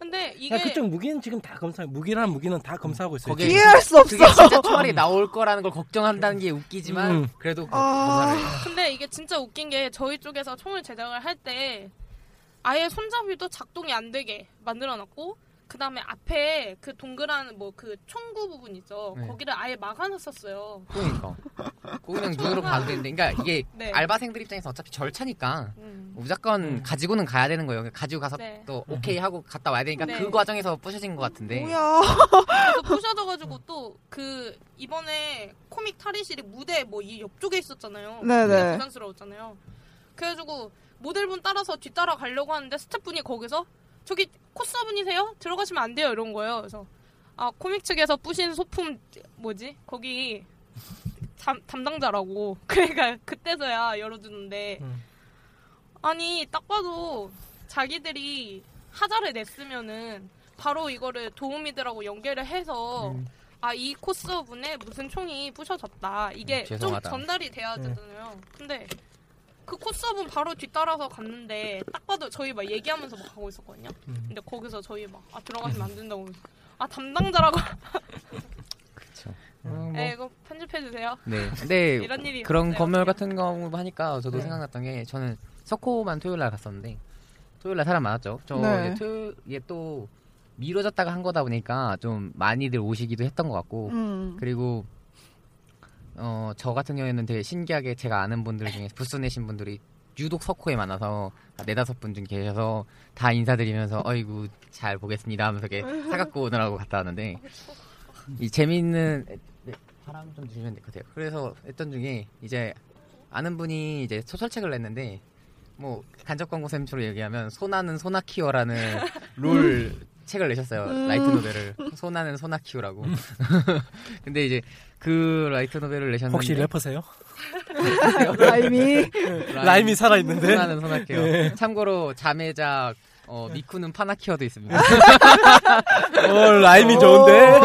근데 이게 야, 그쪽 무기는 지금 다 검사, 무기란 무기는 다 검사하고 있어요. 거기에-. 이해할 수 없어. 그게 진짜 총알이 나올 거라는 걸 걱정한다는 게 웃기지만 음. 그래도 그 아. 검사를. 근데 이게 진짜 웃긴 게 저희 쪽에서 총을 제작을 할 때 아예 손잡이도 작동이 안 되게 만들어놨고 그 다음에 앞에 그 동그란 뭐 그 총구 부분 있죠. 네. 거기를 아예 막아놨었어요. 그러니까. 그냥 눈으로 봐도 되는데, 그러니까 이게 네. 알바생들 입장에서 어차피 절차니까 음. 무조건 음. 가지고는 가야 되는 거예요. 가지고 가서 네. 또 오케이 하고 갔다 와야 되니까 네. 그 과정에서 부셔진 것 같은데. 뭐야. 그래서 부셔져가지고 또 그 이번에 코믹 탈의실이 무대 뭐 이 옆쪽에 있었잖아요. 네네. 부담스러웠잖아요. 그래가지고 모델분 따라서 뒤따라 가려고 하는데 스태프분이 거기서 저기 코스분이세요? 들어가시면 안 돼요 이런 거예요. 그래서 아 코믹 측에서 부신 소품 뭐지 거기 담, 담당자라고 그러니까 그때서야 열어주는데 음. 아니 딱 봐도 자기들이 하자를 냈으면은 바로 이거를 도우미들하고 연결을 해서 음. 아이 코스분에 무슨 총이 부셔졌다 이게 음, 좀. 전달이 돼야 되잖아요. 근데 그 코스분 바로 뒤따라서 갔는데 딱 봐도 저희 막 얘기하면서 막 가고 있었거든요. 음. 근데 거기서 저희 막 아 들어가시면 안 된다고 아 담당자라고 그쵸. 어, 뭐. 네 이거 편집해 주세요. 네. 근데 이런 일이 그런 있었어요. 검열 같은 경우 하니까 저도 네. 생각났던 게 저는 석호만 토요일 날 갔었는데 토요일 날 사람 많았죠. 저 네. 이제 토요일 이게 또 미뤄졌다가 한 거다 보니까 좀 많이들 오시기도 했던 것 같고 음. 그리고 어 저 같은 경우에는 되게 신기하게 제가 아는 분들 중에 부스 내신 분들이 유독 석호에 많아서 네다섯 분 중 계셔서 다 인사드리면서 어이구 잘 보겠습니다 하면서 이렇게 사갖고 오느라고 갔다 왔는데 이 재미있는 네, 바람 좀 주시면 될 것 같아요. 그래서 했던 중에 이제 아는 분이 이제 소설책을 냈는데 뭐 간접 광고 셈처럼 얘기하면 소나는 소나키오라는 롤 책을 내셨어요. 라이트 노벨을 소나는 소나키오라고. 근데 이제 그 라이트 노벨을 내셨는데 혹시 래퍼세요? 라임이 라임이 살아 있는데? 소나는 소나키오. 네. 참고로 자매작 어, 미쿠는 파나키오도 있습니다. 어, 라임이 좋은데?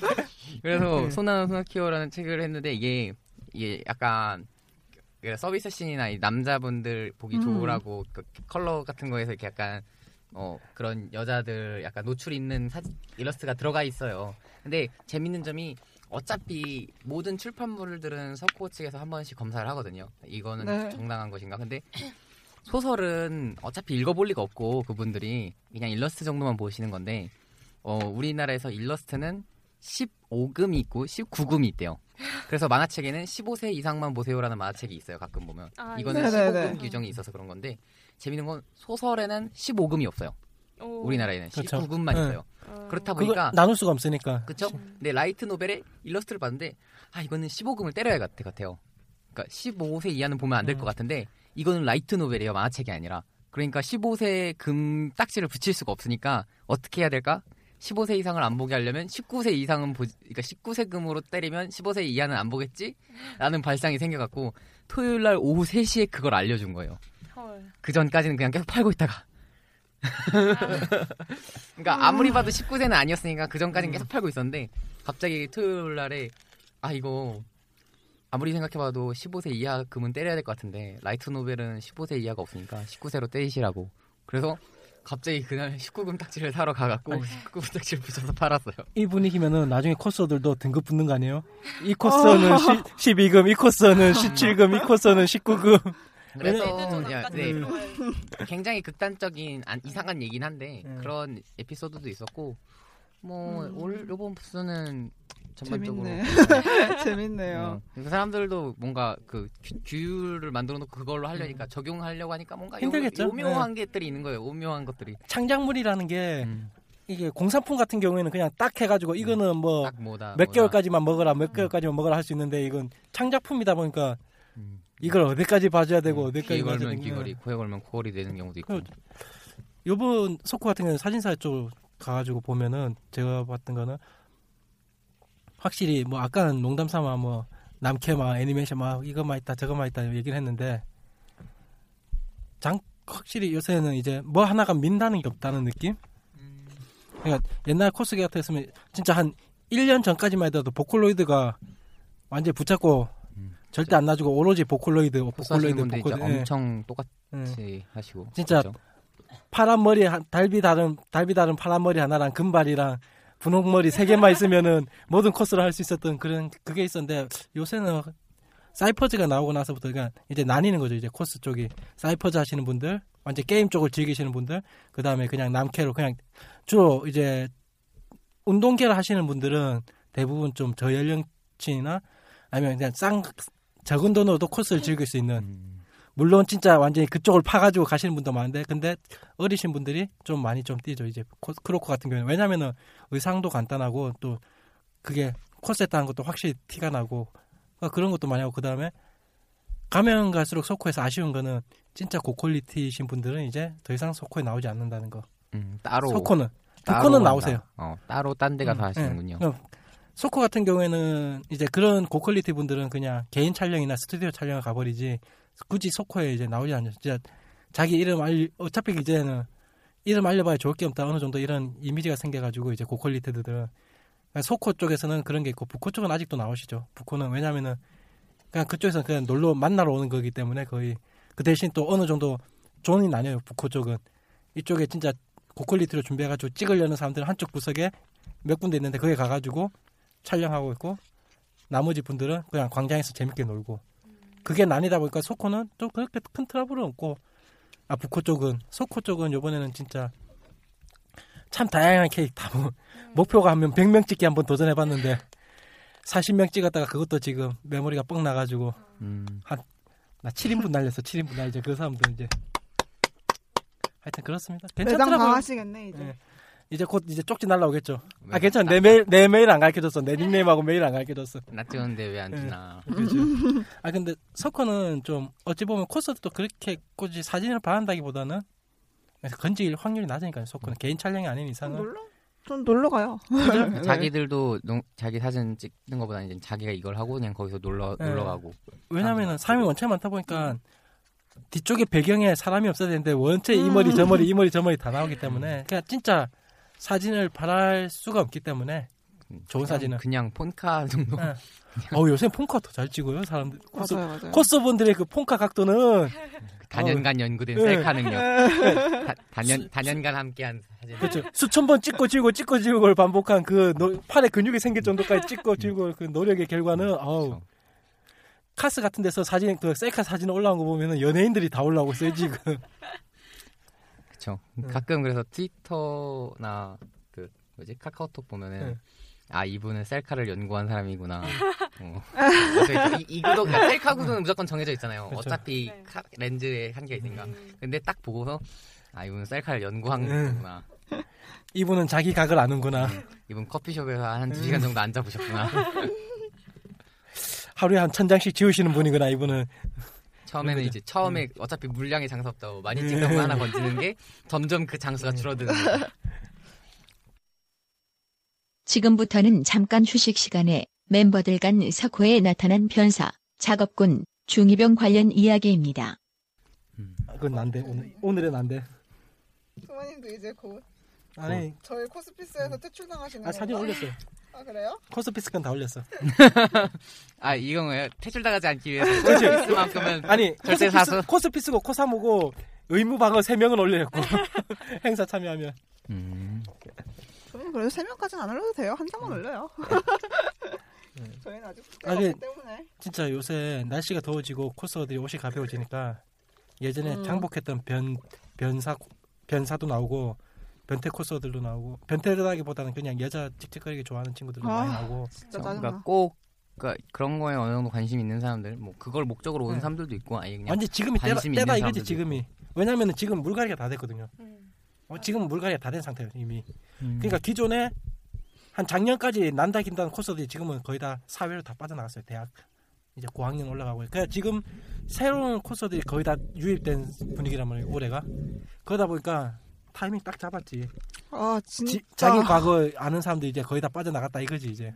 그래서 소나는 소나키오라는 책을 했는데 이게 이게 약간 그 서비스 씬이나 이 남자분들 보기 음. 좋으라고 그 컬러 같은 거에서 이렇게 약간 어 그런 여자들 약간 노출 있는 사진 일러스트가 들어가 있어요. 근데 재밌는 점이 어차피 모든 출판물들은 석호 측에서 한 번씩 검사를 하거든요. 이거는 네. 정당한 것인가? 근데 소설은 어차피 읽어볼 리가 없고 그분들이 그냥 일러스트 정도만 보시는 건데 어 우리나라에서 일러스트는 15금이 있고 19금이 있대요. 그래서 만화책에는 15세 이상만 보세요라는 만화책이 있어요. 가끔 보면 아, 이거는 있어요. 15금 네네네. 규정이 있어서 그런 건데 재밌는 건 소설에는 15금이 없어요. 오. 우리나라에는 그렇죠. 19금만 네. 있어요. 어. 그렇다 보니까 나눌 수가 없으니까. 그쵸? 근데 라이트 노벨의 일러스트를 봤는데 아 이거는 15금을 때려야 것 같아요. 그러니까 15세 이하는 보면 안 될것 음. 같은데 이거는 라이트 노벨이에요. 만화책이 아니라. 그러니까 15세 금 딱지를 붙일 수가 없으니까 어떻게 해야 될까? 15세 이상을 안 보게 하려면 19세 이상은 보 그러니까 19세 금으로 때리면 15세 이하는 안 보겠지? 라는 발상이 생겨갖고 토요일 날 오후 3시에 그걸 알려준 거예요. 헐. 그 전까지는 그냥 계속 팔고 있다가 그러니까 아무리 봐도 19세는 아니었으니까 그 전까지는 계속 팔고 있었는데 갑자기 토요일 날에 아 이거 아무리 생각해봐도 15세 이하 금은 때려야 될 것 같은데 라이트 노벨은 15세 이하가 없으니까 19세로 때리시라고 그래서 갑자기 그날 19금 딱지를 사러 가갖고 아니. 19금 딱지를 붙여서 팔았어요 이 분위기면은 나중에 코스들도 등급 붙는 거 아니에요? 이 코스는 10, 12금, 이 코스는 17금, 이 코스는 19금. 그래서 조작까지 네, 들어가요. 굉장히 극단적인 안- 이상한 얘긴 한데 음. 그런 에피소드도 있었고 뭐 음. 올 요번 부스는 전반적으로 재밌네. 재밌네요. 어, 그 사람들도 뭔가 그 규- 규율을 만들어 놓고 그걸로 하려니까 적용하려고 하니까 뭔가 힘들겠죠? 요, 오묘한 것들이 있는 거예요. 오묘한 것들이. 창작물이라는 게 음, 이게 공산품 같은 경우에는 그냥 딱 해가지고 이거는 뭐. 몇. 개월까지만 먹어라, 몇 개월까지만 먹어라 할 수 있는데 이건 창작품이다 보니까 음. 이걸 어디까지 봐줘야 되고 귀에 어디까지 봐줘야 걸면 되고. 귀걸이, 코에 걸면 코걸이 되는 경우도 있고. 그- 요번 소코 같은 경우는 사진사 쪽 가가지고 보면은 제가 봤던 거는 확실히 뭐 아까는 농담 삼아 뭐 남캐 막 애니메이션 막 이거만 있다 저거만 있다 얘기를 했는데 장 확실히 요새는 이제 뭐 하나가 민다는 게 없다는 느낌? 그러니까 옛날 코스 같았으면 진짜 한 1년 전까지만 해도 보컬로이드가 완전히 붙잡고 음. 절대 안 놔주고 오로지 보컬로이드, 보컬로이드, 분들 보컬 진짜 예. 엄청 똑같이 예. 하시고 진짜 그렇죠? 파란 머리 한- 달비 다른 달비 다른 파란 머리 하나랑 금발이랑 분홍 머리 세 개만 있으면은 모든 코스를 할 수 있었던 그런 그게 있었는데 요새는 사이퍼즈가 나오고 나서부터 그냥 이제 나뉘는 거죠 이제 코스 쪽이 사이퍼즈 하시는 분들 완전 게임 쪽을 즐기시는 분들 그 다음에 그냥 남캐로 그냥 주로 이제 운동계를 하시는 분들은 대부분 좀 저연령층이나 아니면 그냥 쌍 적은 돈으로도 코스를 즐길 수 있는 음. 물론 진짜 완전히 그쪽을 파가지고 가시는 분도 많은데 근데 어리신 분들이 좀 많이 좀 뛰죠 이제 코- 크로코 같은 경우는 왜냐면은 의상도 간단하고 또 그게 코스에 따는 것도 확실히 티가 나고 그러니까 그런 것도 많이 하고 그 다음에 가면 갈수록 소코에서 아쉬운 거는 진짜 고퀄리티이신 분들은 이제 더 이상 소코에 나오지 않는다는 거 음, 따로 소코는 따로 한다. 나오세요 어, 따로 딴 데 가서 음, 하시는군요. 예. 서코 같은 경우에는 이제 그런 고퀄리티 분들은 그냥 개인 촬영이나 스튜디오 촬영을 가버리지 굳이 서코에 이제 나오지 않죠. 진짜 자기 이름 알 어차피 이제는 이름 알려봐야 좋을 게 없다 어느 정도 이런 이미지가 생겨가지고 이제 고퀄리티들은 그러니까 서코 쪽에서는 그런 게 있고 부코 쪽은 아직도 나오시죠. 부코는 왜냐면은 그냥 그쪽에서는 그냥 놀러 만나러 오는 거기 때문에 거의 그 대신 또 어느 정도 존이 나뉘어요. 부코 쪽은 이쪽에 진짜 고퀄리티로 준비해가지고 찍으려는 사람들은 한쪽 구석에 몇 군데 있는데 거기 가가지고 촬영하고 있고 나머지 분들은 그냥 광장에서 재밌게 놀고. 그게 난이다 보니까 소코는 또 그렇게 큰 트러블은 없고 아 부코 쪽은 소코 쪽은 요번에는 진짜 참 다양한 캐릭터 뭐 목표가 하면 100명 찍기 한번 도전해 봤는데 40명 찍었다가 그것도 지금 메모리가 뻥 나가지고 음. 나 7인분 날렸어. 7인분 날리죠 그 사람들 이제. 하여튼 그렇습니다. 매장 괜찮더라고요. 강하시겠네 이제. 예. 이제 곧 이제 쪽지 날라오겠죠 아 왜? 괜찮아 내 메일 내 메일 안 가르쳐줬어 내 닉네임하고 메일 안 가르쳐줬어 나 찍었는데 왜 안? 그렇죠. 아 근데 서커는 좀 어찌 보면 코스도 그렇게 굳이 사진을 바란다기보다는 건질 확률이 낮으니까요. 서커는 개인 촬영이 아닌 좀 이상은 놀러? 좀 놀러 가요. 자기들도 농- 자기 사진 찍는 것보다 이제 자기가 이걸 하고 그냥 거기서 놀러 네. 놀러 가고. 왜냐면은 사람이 원체 많다 보니까 뒤쪽에 배경에 사람이 없어야 되는데 원체 이 머리 저 머리 이 머리 저 머리 다 나오기 때문에 그냥 진짜 사진을 바랄 수가 없기 때문에 좋은 그냥- 사진은 그냥 폰카 정도. 네. 어 요새 폰카 더 잘 찍어요 사람들 코스, 맞아요, 맞아요. 코스분들의 그 폰카 각도는 다년간 연구된 네. 셀카 능력. 다, 다년 다년간 함께한 사진. 그렇죠. 수천 번 찍고 지우고 찍고 지우고 를 반복한 그 노- 팔에 근육이 생길 정도까지 찍고 지우고 그 노력의 결과는 아우 그렇죠. 카스 같은 데서 사진 그 셀카 사진 올라온 거 보면은 연예인들이 다 올라오고 있어요 지금. 그렇죠. 네. 가끔 그래서 트위터나 그 뭐지 카카오톡 보면은 네. 아 이분은 셀카를 연구한 사람이구나. 어. 이, 이 구도 그러니까 셀카 구도는 무조건 정해져 있잖아요. 그렇죠. 어차피 네. 카- 렌즈에 한계가 있으니까. 음. 근데 딱 보고서 아 이분은 셀카를 연구한 음. 거구나. 이분은 자기 각을 아는구나. 이분 커피숍에서 한두 음. 시간 정도 앉아 보셨구나. 하루에 한 천 장씩 지우시는 분이구나 이분은. 처음에는. 이제 처음에 음. 어차피 물량이 장사 없다고 많이 찍던 거 하나 건지는 게 점점 그 음. 장수가 줄어드는 거예요. 지금부터는 잠깐 휴식 시간에 멤버들 간 사코에 나타난 변사, 작업군, 중이병 관련 이야기입니다. 아, 그건 난데 오늘 오늘은 난데. 부모님도 이제 곧 아니 저희 코스피스에서 퇴출당하시는 아 사진 올렸어요. 아 그래요? 코스피스 건 다 올렸어. 아 이건 거예요? 퇴출당하지 않기 위해서 코스피스만큼은 아니 절대 코스피스, 사수. 코스피스고 코사모고 의무 방어 세 명은 올려냈고 행사 참여하면. 음. 저희는 그래도 세 명까지는 안 올려도 돼요. 한 장만 올려요. 저희는 아직 아, 그- 없기 때문에. 진짜 요새 날씨가 더워지고 코스들이 옷이 가벼워지니까 예전에 음. 장복했던 변 변사 변사도 나오고 변태 코스들도 나오고 변태라기보다는 그냥 여자 찍찍거리기 좋아하는 친구들도 아. 많이 나오고 진짜 그러니까. 꼭 그러니까 그런 거에 어느 정도 관심 있는 사람들, 뭐 그걸 목적으로 오는 네. 사람들도 있고, 아니 그냥 완전 지금이 때다, 때다 이거지 지금이 왜냐면은 지금 물갈이가 다 됐거든요 음. 어, 지금 물갈이가 다 된 상태예요 이미 음. 그러니까 기존에 한 작년까지 난다 긴다는 코스들이 지금은 거의 다 사회로 다 빠져나갔어요 대학 이제 고학년 올라가고 그러니까 지금 새로운 코스들이 거의 다 유입된 분위기란 말이에요 올해가 그러다 보니까 타이밍 딱 잡았지 아 진짜. 지- 자기 과거 아는 사람들이 이제 거의 다 빠져나갔다 이거지 이제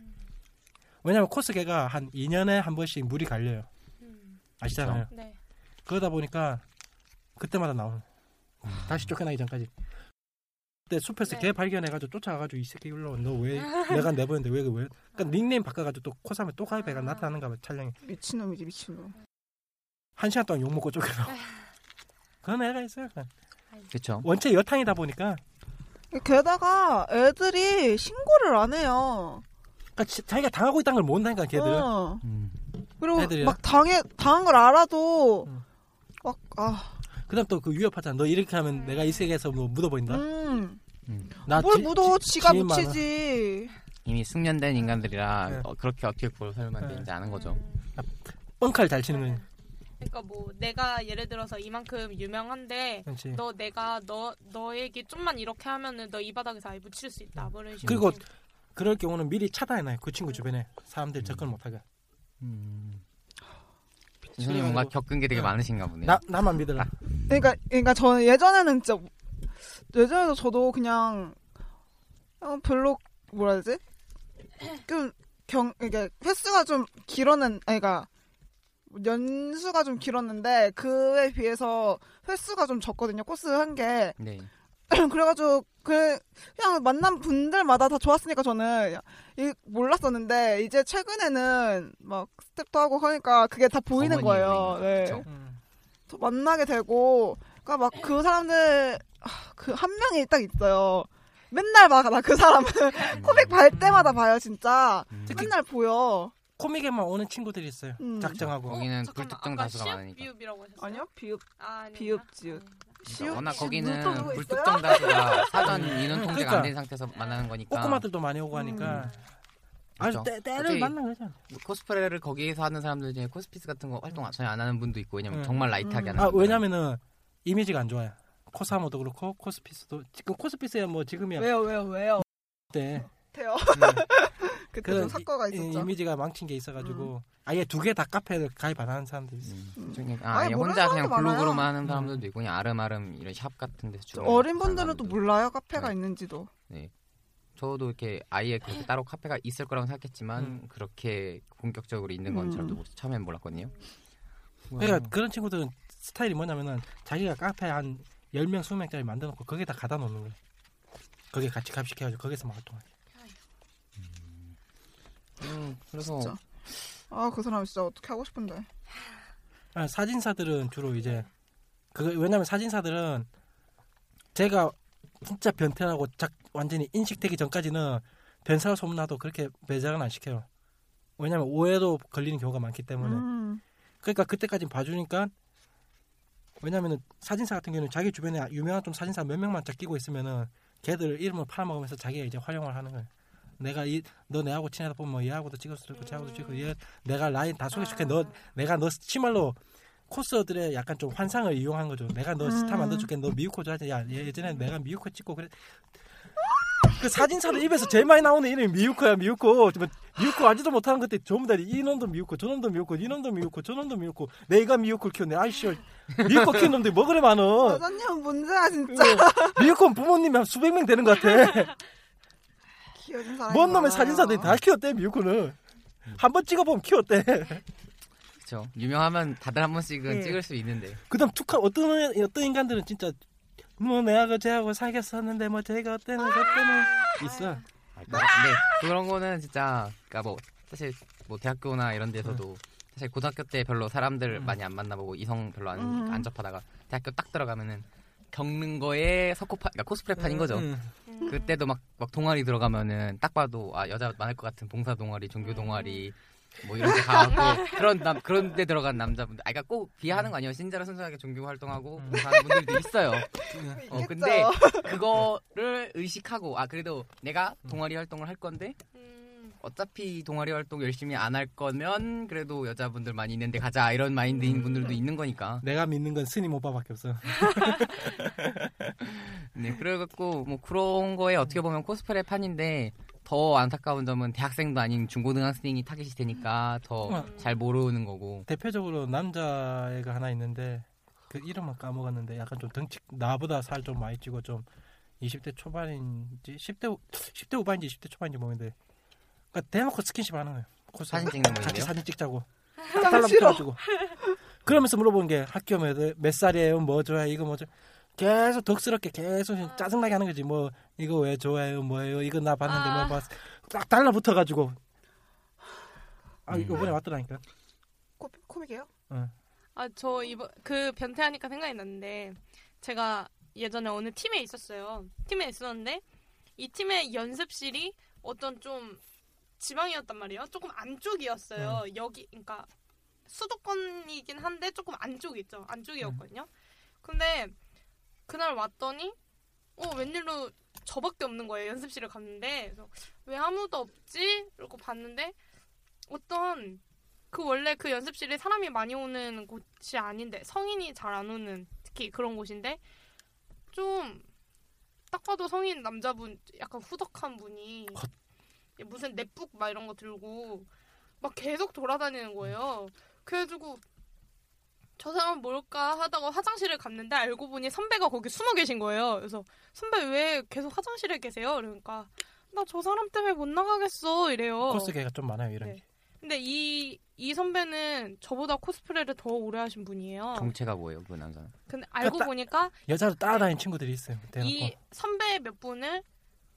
왜냐면 코스계가 한 2년에 한 번씩 물이 갈려요 음. 아시잖아요 네. 그러다 보니까 그때마다 나오는 다시 쫓겨나기 전까지 때 숲에서 네. 개 발견해가지고 쫓아가가지고 이 새끼 일로 너왜 내가 내보냈는데 왜 왜? 그러니까 닉네임 바꿔가지고 또 코삼에 또 가입해가 아. 나타나는가 봐 촬영에 미친놈이지 미친놈. 한 시간 동안 욕 먹고 쫓겨나. 그런 애가 있어요. 그냥. 그쵸. 원체 여탕이다 보니까 게다가 애들이 신고를 안 해요. 그러니까 지- 자기가 당하고 있다는 걸 모른다니까 걔들은. 어. 음. 그리고 애들이요? 막 당해 당한 걸 알아도 음. 막 아, 그다음 또 그 위협하잖아. 너 이렇게 하면 내가 이 세계에서 뭐 묻어버린다. 음, 나뭘 지- 묻어 지- 많아. 묻히지. 이미 숙련된 인간들이라 네. 어, 그렇게 어떻게 그걸 설명하면 네. 되는지 아는 거죠. 뻥칼 잘 치는 거지. 그러니까 뭐 내가 예를 들어서 이만큼 유명한데 그렇지. 너 내가 너 너에게 좀만 이렇게 하면은 너 이 바닥에서 아예 묻힐 수 있다. 뭐 이런 식으로. 그리고 그럴 경우는 미리 차단해놔요. 그 친구 주변에 사람들 접근 못하게. 음. 선생님 뭔가 겪은 게 되게 네. 많으신가 보네요. 나 나만 믿어라. 그러니까 그러니까 저는 예전에는 진짜 예전에도 저도 그냥 어, 별로 뭐라 해야 되지? 좀 경 이게 횟수가 좀 길었는 아니 그러니까 연수가 좀 길었는데 그에 비해서 횟수가 좀 적거든요. 코스 한 게. 네. 그래가지고 그 그냥 만난 분들마다 다 좋았으니까 저는 이 몰랐었는데 이제 최근에는 막 스텝도 하고 하니까 그게 다 보이는 거예요. 네. 음. 또 만나게 되고 그러니까 막 그 사람들 그 한 명이 딱 있어요. 맨날 봐나그 사람은 코믹 발 때마다 봐요 진짜 음. 맨날 보여. 코믹에만 오는 친구들이 있어요. 음. 작정하고. 거기는 잠깐만, 불특정 다수가 많으니까. 비읍이라고 하셨어요? 아니요 비읍 아. 비읍, 지읒. 그러니까 시읍 워낙 거기는 불특정 다수가 사전 인원 통제가 그러니까. 안된 상태에서 만나는 거니까 꼬꼬마들도 많이 오고 하니까 아주 그렇죠. 때, 때를 만난 거죠. 코스프레를 거기에서 하는 사람들 중에 코스피스 같은 거 활동 전혀 안 하는 분도 있고 왜냐면 음. 정말 라이트하게 하는 음. 아 분들은. 왜냐면은 이미지가 안 좋아요. 코사모도 그렇고 코스피스도 지금 코스피스야 뭐 지금이야 왜요 왜요 왜요 그때 돼요. 그때 그런 좀 사건가 이- 있었죠. 이미지가 망친 게 있어가지고 아예 두 개 다 카페를 가입 안 하는 사람들이 있어. 음, 중에 아, 모르는 혼자 그냥 사람도 블로그로만 많아요. 하는 사람들도 있고 그냥 아름아름 이런 샵 같은 데서 주로 어린 분들은 또 몰라요 카페가 네. 있는지도. 저도 이렇게 아예 그렇게 따로 카페가 있을 거라고 생각했지만 음. 그렇게 본격적으로 있는 건 음. 저도 못- 처음엔 몰랐거든요. 그러니까 그런 친구들은 스타일이 뭐냐면은 자기가 카페 한 10명, 20명짜리 만들어 놓고 거기다 갖다 놓는 거예요. 거기에 같이 값시켜가지고 거기서 막 활동하게. 음, 그래서 진짜. 아 그 사람 진짜 어떻게 하고 싶은데. 아, 사진사들은 주로 이제 그 왜냐면 사진사들은 제가 진짜 변태라고 작, 완전히 인식되기 전까지는 변사가 소문나도 그렇게 배작은 안 시켜요. 왜냐면 오해도 걸리는 경우가 많기 때문에. 음. 그러니까 그때까지 봐주니까 왜냐면은 사진사 같은 경우는 자기 주변에 유명한 좀 사진사 몇 명만 딱 끼고 있으면은 걔들 이름을 팔아먹으면서 자기가 이제 활용을 하는 거예요. 내가 이 너 내하고 친하다 보면 뭐 얘하고도 찍었을 거고 쟤하고도 찍고 얘 내가 라인 다 소개시켜 너 내가 너 치말로 코스들의 약간 좀 환상을 이용한 거죠. 내가 너 스타 음. 만들어줄게. 너 미유코 좋아하지? 야 예전에 내가 미유코 찍고 그래. 그 사진사들 입에서 제일 많이 나오는 이름이 미유코야 미유코. 뭐 미유코 알지도 못하는 것들 전부 다 이놈도 미유코 저놈도 미유코 이놈도 미유코 저놈도 미유코 내가 미유코를 키웠네. 아이씨 미유코 키운 놈들이 뭐 그래 많어. 여자님은 문제야 진짜. 미유코 부모님이 한 수백 명 되는 것 같아. 키워준 사람이 뭔 놈의. 사진사들이 다 키웠대 미유코는. 한 번 찍어보면 키웠대. 그렇죠. 유명하면 다들 한 번씩은 예. 찍을 수 있는데 그다음 툭하 어떤 어떤 인간들은 진짜 뭐 내하고 쟤하고 사귀었었는데 뭐 쟤가 어때는 저때는 있어. 아, 근데 그런 거는 진짜 그러니까 뭐 사실 뭐 대학교나 이런 데서도 사실 고등학교 때 별로 사람들 음. 많이 안 만나보고 이성 별로 안, 음. 안 접하다가 대학교 딱 들어가면은 겪는 거에 석고파 그러니까 코스프레판인 거죠. 응. 음. 그때도 막, 막 동아리 들어가면은 딱 봐도 아 여자 많을 것 같은 봉사 동아리, 종교 동아리 뭐 이런 데 가고 그런 남 그런 데 들어간 남자분들 아 그러니까 꼭 비하하는 거 아니에요. 진짜로 순수하게 종교 활동하고 음. 봉사하는 분들도 있어요. 어. 근데 그거를 의식하고 아 그래도 내가 동아리 활동을 할 건데 음. 어차피 동아리 활동 열심히 안 할 거면 그래도 여자분들 많이 있는데 가자 이런 마인드인 음. 분들도 있는 거니까. 내가 믿는 건 스님 오빠밖에 없어. 네, 그래갖고 뭐 그런 거에 어떻게 보면 코스프레 판인데 더 안타까운 점은 대학생도 아닌 중고등학생이 타깃이 되니까 더 어. 잘 모르는 거고. 대표적으로 남자애가 하나 있는데 그 이름은 까먹었는데 약간 좀 덩치 나보다 살 좀 많이 찌고 좀 20대 초반인지 10대 후- 10대 후반인지 20대 초반인지 모르겠는데 그러니까 대놓고 스킨십 하는 거예요. 코스 사진 찍는 같이 거예요. 사진 찍자고 짱 싫어. 달라붙어가지고 그러면서 물어보는 게 학교 몇, 몇 살이에요? 뭐 좋아해? 이거 뭐 좋아? 계속 덕스럽게 계속 짜증나게 하는 거지. 뭐 이거 왜 좋아해요? 뭐예요? 이거 나 봤는데 아. 뭐 봤어? 딱 달라붙어 가지고 아 음. 이번에 왔더라니까. 코, 코믹이에요? 아, 저 이번 그 변태하니까 생각이 났는데 제가 예전에 어느 팀에 있었어요. 팀에 있었는데 이 팀의 연습실이 어떤 좀 지방이었단 말이에요. 조금 안쪽이었어요. 여기 그러니까 수도권이긴 한데 조금 안쪽 있죠. 안쪽이었거든요. 근데 그날 왔더니 어 웬일로 저밖에 없는 거예요. 연습실을 갔는데 그래서 왜 아무도 없지? 이러고 봤는데 어떤 그 원래 그 연습실이 사람이 많이 오는 곳이 아닌데 성인이 잘 안 오는 특히 그런 곳인데 좀 딱 봐도 성인 남자분 약간 후덕한 분이 무슨 넷북 막 이런 거 들고 막 계속 돌아다니는 거예요. 그래가지고 저 사람 뭘까 하다가 화장실을 갔는데 알고 보니 선배가 거기 숨어 계신 거예요. 그래서 선배 왜 계속 화장실에 계세요? 그러니까 나 저 사람 때문에 못 나가겠어 이래요. 코스계가 좀 많아요 이런 네. 게. 근데 이, 이 선배는 저보다 코스프레를 더 오래 하신 분이에요. 정체가 뭐예요, 그 남자는? 근데 알고 따- 보니까 여자로 따라다니는 친구들이 있어요. 이 대놓고 선배 몇 분을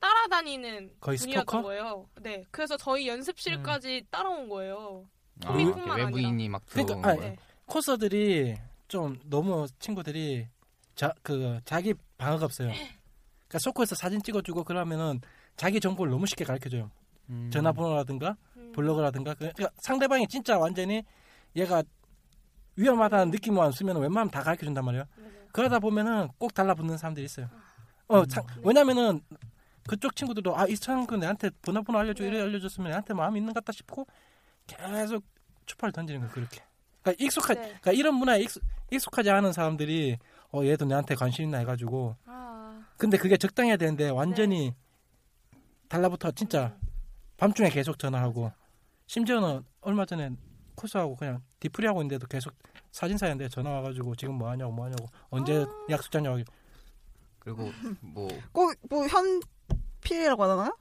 따라다니는 거의 분이었던 스토커? 거예요. 네. 그래서 저희 연습실까지 따라온 거예요. 아, 이렇게 외부인이 막 들어온 그러니까, 아니, 거예요. 네. 코스들이 좀 너무 친구들이 자 그 자기 방어가 없어요. 그러니까 소코에서 사진 찍어주고 그러면은 자기 정보를 너무 쉽게 가르쳐줘요. 음. 전화번호라든가 음. 블로그라든가 그- 그러니까 상대방이 진짜 완전히 얘가 위험하다는 느낌만 쓰면 웬만하면 다 가르쳐 준단 말이에요. 맞아요. 그러다 보면은 꼭 달라붙는 사람들이 있어요. 어, 참, 왜냐면은 그쪽 친구들도 아, 이 친구 내한테 번호번호 알려줘 네. 이래 알려줬으면 내한테 마음이 있는 것 같다 싶고 계속 추파를 던지는 거예요. 그렇게. 그러니까 익숙하, 네. 그러니까 이런 문화에 익숙, 익숙하지 않은 사람들이 어, 얘도 내한테 관심 있나 해가지고 아, 근데 그게 적당해야 되는데 완전히 달라붙어 진짜 밤중에 계속 전화하고 심지어는 얼마 전에 코스하고 그냥 디프리 하고 있는데도 계속 사진 사는데 전화 와가지고 지금 뭐 하냐고 뭐 하냐고 언제 약속 잡냐고 그리고 뭐 꼭 뭐 현 필이라고 하나요?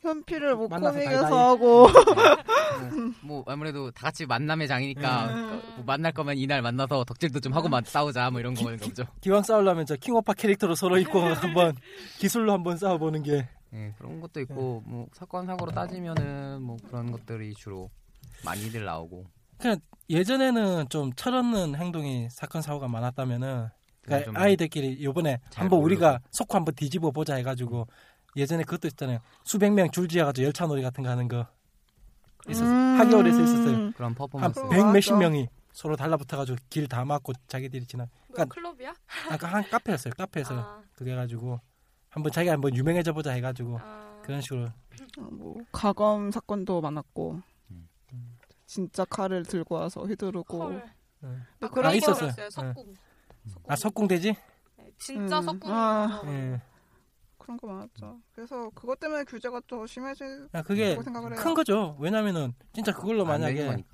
현필을 뭐 만나서 코믹에서 달달이. 하고 뭐, 뭐 아무래도 다 같이 만남의 장이니까 음. 뭐 만날 거면 이날 만나서 덕질도 좀 하고 마- 싸우자 뭐 이런 거인 거죠. 기왕 싸우려면 저 킹오파 캐릭터로 서로 입고 한번 기술로 한번 싸워보는 게 예, 그런 것도 있고 뭐 사건 사고로 따지면은 뭐 그런 것들이 주로 많이들 나오고 그냥 예전에는 좀 철없는 행동이 사건 사고가 많았다면은 그러니까 좀 아이들끼리 요번에 잘 한번 모르고. 우리가 속고 한번 뒤집어 보자 해가지고 예전에 그것도 있잖아요 수백 명 줄지어가지고 열차놀이 같은 거 하는 거 있었어 음. 하겨울에서 있었어요 그런 한 퍼포먼스 그럼. 백 몇십. 명이 서로 달라붙어가지고 길 다 막고 자기들이 지나 그러니까 클럽이야? 아까 한 카페였어요 카페에서 아, 그게 해가지고 한번 자기가 한번 유명해져 보자 해가지고 아, 그런 식으로 어, 뭐 가검 사건도 많았고 음. 진짜 칼을 들고 와서 휘두르고 헐. 네. 아, 그런 그런 거 있었어요. 있었어요. 석궁. 아 석궁대지 네, 진짜 음. 석궁. 아. 예. 그런 거 많았죠. 그래서 그것 때문에 규제가 더 심해질 아, 그게 생각을 해요. 큰 거죠 왜냐면은 진짜 그걸로 만약에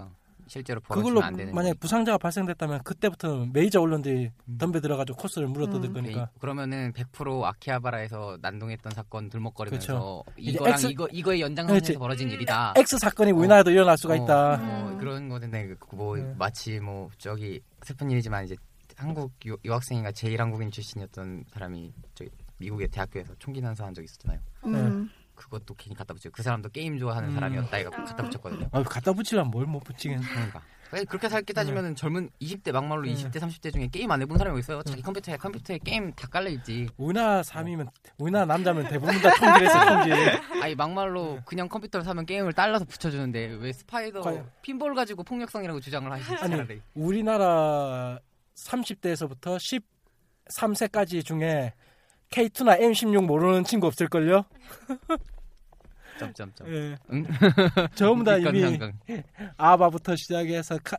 실제로 그걸로 벌어지면 안 되는 만약에 부상자가 발생됐다면 그때부터는 메이저 언론들이 음. 덤벼 들어가지고 코스를 물어뜯을 음. 거니까 그러면은 100% 아키하바라에서 난동했던 사건 들먹거리면서 이제 이거랑 X- 이거 이거의 연장선에서. 벌어진 일이다. X 사건이 우리나라도 일어날 수가 어, 있다. 어, 그런 거인데 그- 뭐 네. 마치 뭐 저기 슬픈 일이지만 이제 한국 유, 유학생인가 재일한국인 출신이었던 사람이 저기 미국의 대학교에서 총기 난사한 적 있었잖아요. 음. 그것도 괜히 갖다 붙여. 그 사람도 게임 좋아하는 음. 사람이었다. 이거 갖다 붙였거든요. 아, 갖다 붙이려면 뭘 못 붙이겠어. 그러니까. 그렇게 살게 따지면은 젊은 20대 막말로 네. 20대 30대 중에 게임 안 해본 사람이 있어요. 자기 컴퓨터에 컴퓨터에 게임 다 깔려 있지. 우리나라 사람이면 우리나라 남자면 대부분 다 총질했어 총질. 아니 막말로 그냥 컴퓨터를 사면 게임을 깔아서 붙여주는데 왜 스파이더 과연- 핀볼 가지고 폭력성이라고 주장을 하시지 아니, 차라리. 우리나라 30대에서부터 13세까지 중에 K2나 M16 모르는 친구 없을걸요? 점점점. 예. 응? 전부 다 이미. 아바부터 시작해서 카,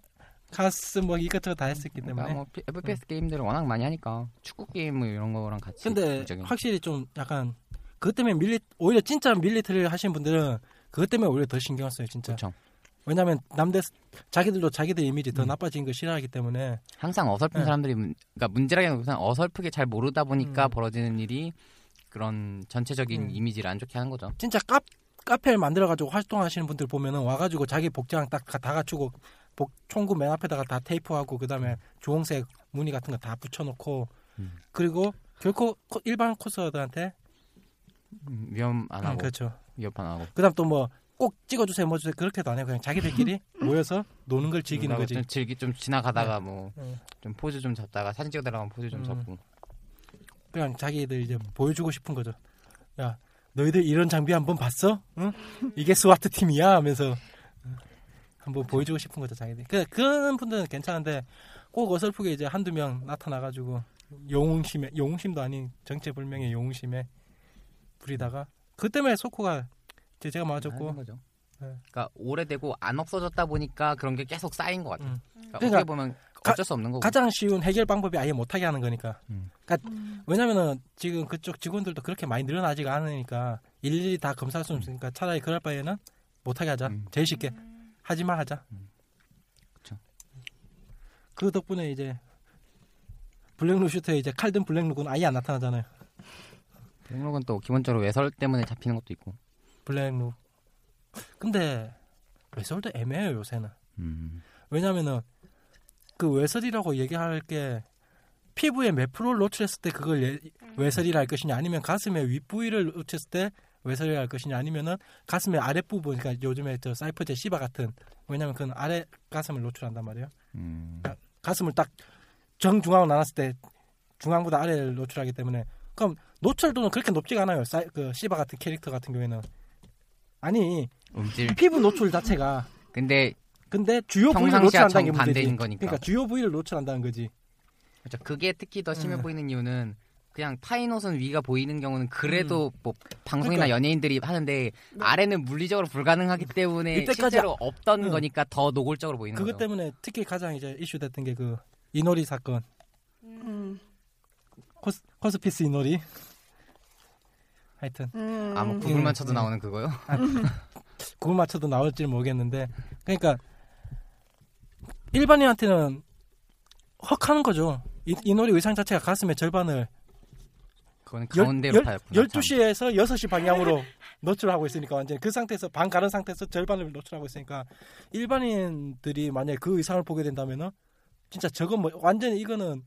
카스 뭐 이것저것 다 했었기 그러니까 때문에. 뭐 P- FPS 게임들을 워낙 많이 하니까 축구 게임 뭐 이런 거랑 같이. 근데 굉장히 확실히 좀 약간 그것 때문에 밀리 오히려 진짜 밀리터리를 하시는 분들은 그것 때문에 오히려 더 신경 써요 진짜. 그렇죠. 왜냐면 남들 자기들도 자기들 이미지 더 음. 나빠진 거 싫어하기 때문에 항상 어설픈 네. 사람들이 문- 그러니까 문제라기보다는 어설프게 잘 모르다 보니까 음. 벌어지는 일이 그런 전체적인 음. 이미지를 안 좋게 하는 거죠. 진짜 카, 카페를 만들어가지고 활동하시는 분들 보면은 와가지고 자기 복장 딱 다 갖추고 복, 총구 맨 앞에다가 다 테이프하고 그다음에 주홍색 무늬 같은 거 다 붙여놓고 음. 그리고 결코 코- 일반 코스들한테 음, 위협 안 음, 하고 그렇죠. 위협 안 하고 그다음 또 뭐 꼭 찍어주세요, 뭐 주세요 그렇게도 안 해요. 그냥 자기들끼리 모여서 노는 걸 즐기는 거지. 좀 즐기 좀 지나가다가 뭐좀 네. 포즈 좀 잡다가 사진 찍어달라고 하면 포즈 좀 음. 잡고 그냥 자기들 이제 보여주고 싶은 거죠. 야, 너희들 이런 장비 한번 봤어? 응? 이게 SWAT 팀이야 하면서 한번 보여주고 싶은 거죠, 자기들. 그 그런 분들은 괜찮은데 꼭 어설프게 이제 한두 명 나타나가지고 영웅심에 영웅심도 아닌 정체불명의 영웅심에 부리다가 그 때문에 소코가 이 제 제가 하는 맞았고 거죠. 네. 그러니까 오래되고 안 없어졌다 보니까 그런 게 계속 쌓인 것 같아요. 음. 그러니까, 그러니까 어떻게 보면 어쩔 수 없는 거고. 가장 쉬운 해결 방법이 아예 못하게 하는 거니까. 음. 그러니까 왜냐면은 지금 그쪽 직원들도 그렇게 많이 늘어나지가 않으니까 일일이 다 검사할 수 없으니까 차라리 그럴 바에는 못하게 하자. 음. 제일 쉽게 하지만 하자. 음. 그쵸. 그 덕분에 이제 블랙룩 슈터에 이제 칼든 블랙룩은 아예 안 나타나잖아요. 블랙록은 또 기본적으로 외설 때문에 잡히는 것도 있고. 블랙룩. 근데 외설도 애매해요 요새는. 음. 왜냐면은 그 외설이라고 얘기할 게 피부에 몇 프로를 노출했을 때 그걸 예- 외설이라 할 것이냐 아니면 가슴의 윗부위를 노출했을 때 외설이라 할 것이냐 아니면은 가슴의 아랫부분 그러니까 요즘에 저 사이퍼제 시바 같은 왜냐면 그건 아래 가슴을 노출한단 말이에요. 음. 가슴을 딱 정중앙으로 나눴을 때 중앙보다 아래를 노출하기 때문에 그럼 노출도는 그렇게 높지가 않아요. 사이, 그 시바 같은 캐릭터 같은 경우에는 아니 음질. 피부 노출 자체가 근데 근데 주요 부위를 평상시와 노출한다는 게 문제지. 정반대인 거니까. 그러니까 주요 부위를 노출한다는 거지. 그렇죠. 그게 특히 더 심해 음. 보이는 이유는 그냥 파인 옷은 위가 보이는 경우는 그래도 뭐 방송이나 음. 그러니까. 연예인들이 하는데 아래는 물리적으로 불가능하기 때문에 이때까지 실제로 없던 응. 거니까 더 노골적으로 보이는 그것 거죠. 때문에 특히 가장 이제 이슈 됐던 게 그 이노리 사건, 음. 코스, 코스피스 이노리. 하여튼 음. 아뭐 구글만 음, 쳐도 음. 나오는 그거요? 그걸 맞춰도 나올지 모르겠는데, 그러니까 일반인한테는 헉 하는 거죠. 이, 이노리 의상 자체가 가슴의 절반을 그거는 가운데로 파였구나. 12시에서 6시 방향으로 노출하고 있으니까 완전 그 상태에서 반 가른 상태에서 절반을 노출하고 있으니까 일반인들이 만약에 그 의상을 보게 된다면은 진짜 저건 뭐 완전 이거는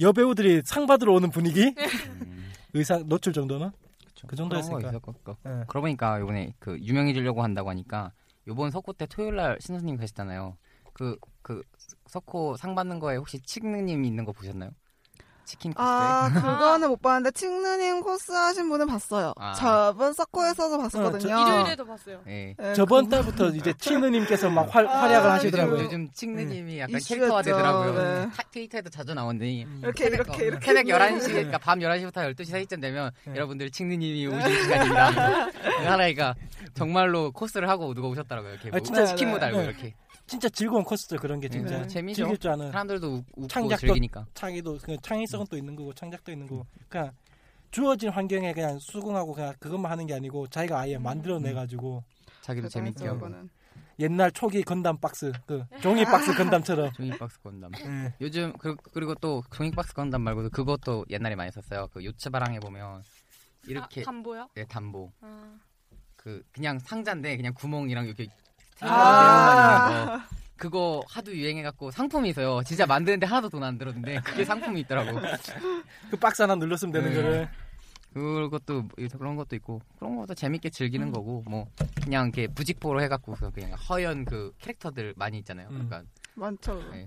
여배우들이 상 받으러 오는 분위기 음, 의상 노출 정도는 그쵸. 그 정도 그런 거 했으니까. 있을 것 같고. 예. 그러고 보니까 이번에 그 유명해지려고 한다고 하니까 요번 석호 때 토요일 날 신선님 가셨잖아요. 그 그 석호 상 받는 거에 혹시 칙느님 있는 거 보셨나요? 치킨 코스에 아, 그거는 못 봤는데, 칭느님 코스 하신 분은 봤어요. 아. 저번 서코에서도 봤었거든요. 어, 저- 일요일에도 봤어요. 예. 네, 저번 그- 달부터 이제 치느님께서 막 활, 아, 활약을 하시더라고요. 요즘, 칙느님이 약간 이슈였죠. 캐릭터화 되더라고요. 네. 타- 트위터에도 자주 나오는데 이렇게, 이렇게, 이렇게. 새벽 11시, 그러니까 밤 11시부터 12시 사이쯤 되면 네. 여러분들 칙느님이 오실 시간입니다. 하나이가 정말로 코스를 하고 누가 오셨더라고요. 이렇게 아, 뭐 진짜, 치킨 못 알고 네. 이렇게. 진짜 즐거운 코스죠 그런 게 진짜 네. 재미죠. 즐길 줄 아는 사람들도 웃- 웃고 창작도- 즐기니까. 창의도 그 창의성은 또 있는 거고 창작도 있는 거고 그냥 주어진 환경에 그냥 수긍하고 그냥 그것만 하는 게 아니고 자기가 아예 만들어내 가지고 자기도 재밌게 하고. 옛날 초기 건담 박스 그 종이 박스 건담처럼 종이 박스 건담. 예. 요즘 그, 그리고 또 종이 박스 건담 말고도 그것도 옛날에 많이 썼어요. 그 요츠바랑에 보면 이렇게 아, 담보요? 네, 담보. 아. 그 그냥 상자인데 그냥 구멍이랑 이렇게 아. 거. 그거 하도 유행해갖고 상품이 있어요. 진짜 만드는데 하나도 돈 안 들었는데 그게 상품이 있더라고. 그 박스 하나 눌렀으면 되는 네. 거를 그것도 그런 것도 있고 그런 것도 재밌게 즐기는 음. 거고 뭐 그냥 이렇게 부직포로 해갖고 그냥 허연 그 캐릭터들 많이 있잖아요. 음. 그러니까 많죠. 네.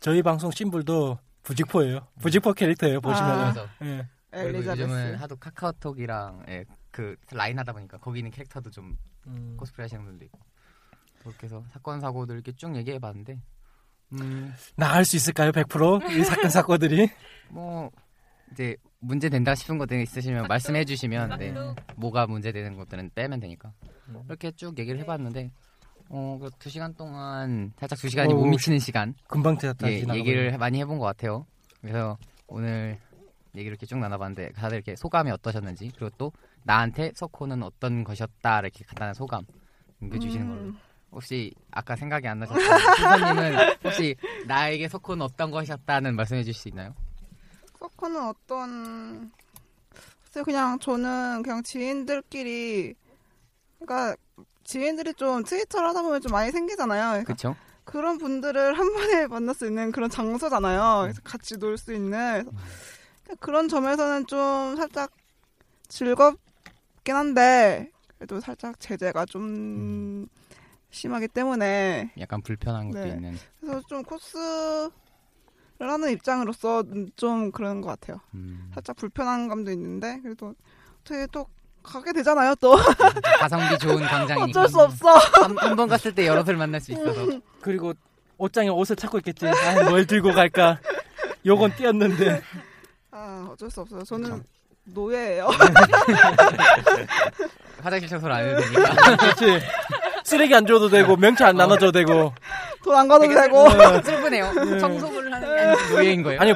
저희 방송 심불도 부직포예요. 부직포 캐릭터예요 보시면 아. 그래서 예. 그리고 요즘은 엘리자베스. 하도 카카오톡이랑 예, 그 라인 하다 보니까 거기 있는 캐릭터도 좀 음. 코스프레 하시는 분도 있고 그렇게 해서 사건 사고들 이렇게 쭉 얘기해 봤는데 음, 나을 수 있을까요? 100%이 사건 사고들이? 뭐 이제 문제 된다 싶은 것들 있으시면 말씀해 주시면 네, 뭐가 문제 되는 것들은 빼면 되니까. 음. 이렇게 쭉 얘기를 해봤는데 어, 그두 시간 동안 살짝 두 시간이 어우, 못 미치는 시간. 금방 지났다. 예, 얘기를 많이 해본 것 같아요. 그래서 오늘 얘기를 이렇게 쭉 나눠봤는데 다들 이렇게 소감이 어떠셨는지 그리고 또 나한테 석호는 어떤 것이었다 이렇게 간단한 소감 남겨주시는 걸로. 음. 혹시 아까 생각이 안 나셨던 신선님은 혹시 나에게 석호는 어떤 것이었다는 말씀해 주실 수 있나요? 서커는 어떤 글쎄요 그냥 저는 그냥 지인들끼리 그러니까 지인들이 좀 트위터를 하다 보면 좀 많이 생기잖아요. 그쵸? 그런 분들을 한 번에 만날 수 있는 그런 장소잖아요. 그래서 같이 놀 수 있는. 그런 점에서는 좀 살짝 즐겁긴 한데 그래도 살짝 제재가 좀 심하기 때문에 약간 불편한 것도 네. 있는. 그래서 좀 코스를 하는 입장으로서 좀 그런 것 같아요. 음, 살짝 불편한 감도 있는데 그래도 어떻게 또 가게 되잖아요 또 가성비 좋은 광장이니까. 어쩔 수 없어. 한 번 갔을 때 여럿을 만날 수 있어서. 그리고 옷장에 옷을 찾고 있겠지. 아, 뭘 들고 갈까? 요건 띄었는데. 아 어쩔 수 없어요. 저는 노예예요. 화장실 청소를 안 해도 되니까. 그렇지. 쓰레기 안 줘도 되고 명치 안 나눠줘도 되고. 돈 안 가도 되고. 어, 슬프네요. 청소를 하는 게 아니고 노예인 거예요. 아니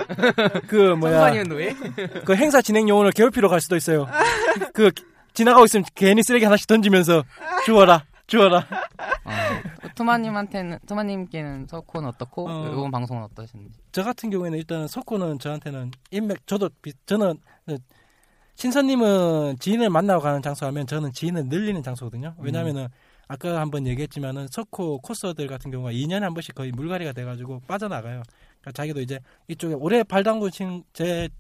그 뭐야 아니면 노예? 그 행사 진행 요원을 괴롭히러 갈 수도 있어요. 그 지나가고 있으면 괜히 쓰레기 하나씩 던지면서 주워라 주워라. 어, 토마님한테는 토마님께는 서코는 어떻고 어. 이번 방송은 어떠셨는지. 저 같은 경우에는 일단 석호는 저한테는 인맥 저도 비- 저는 그 신선님은 지인을 만나러 가는 장소 하면 저는 지인을 늘리는 장소거든요. 왜냐하면은 아까 한번 얘기했지만은 석호 코스들 같은 경우가 2년에 한 번씩 거의 물갈이가 돼가지고 빠져나가요. 그러니까 자기도 이제 이쪽에 올해 발 담그신 제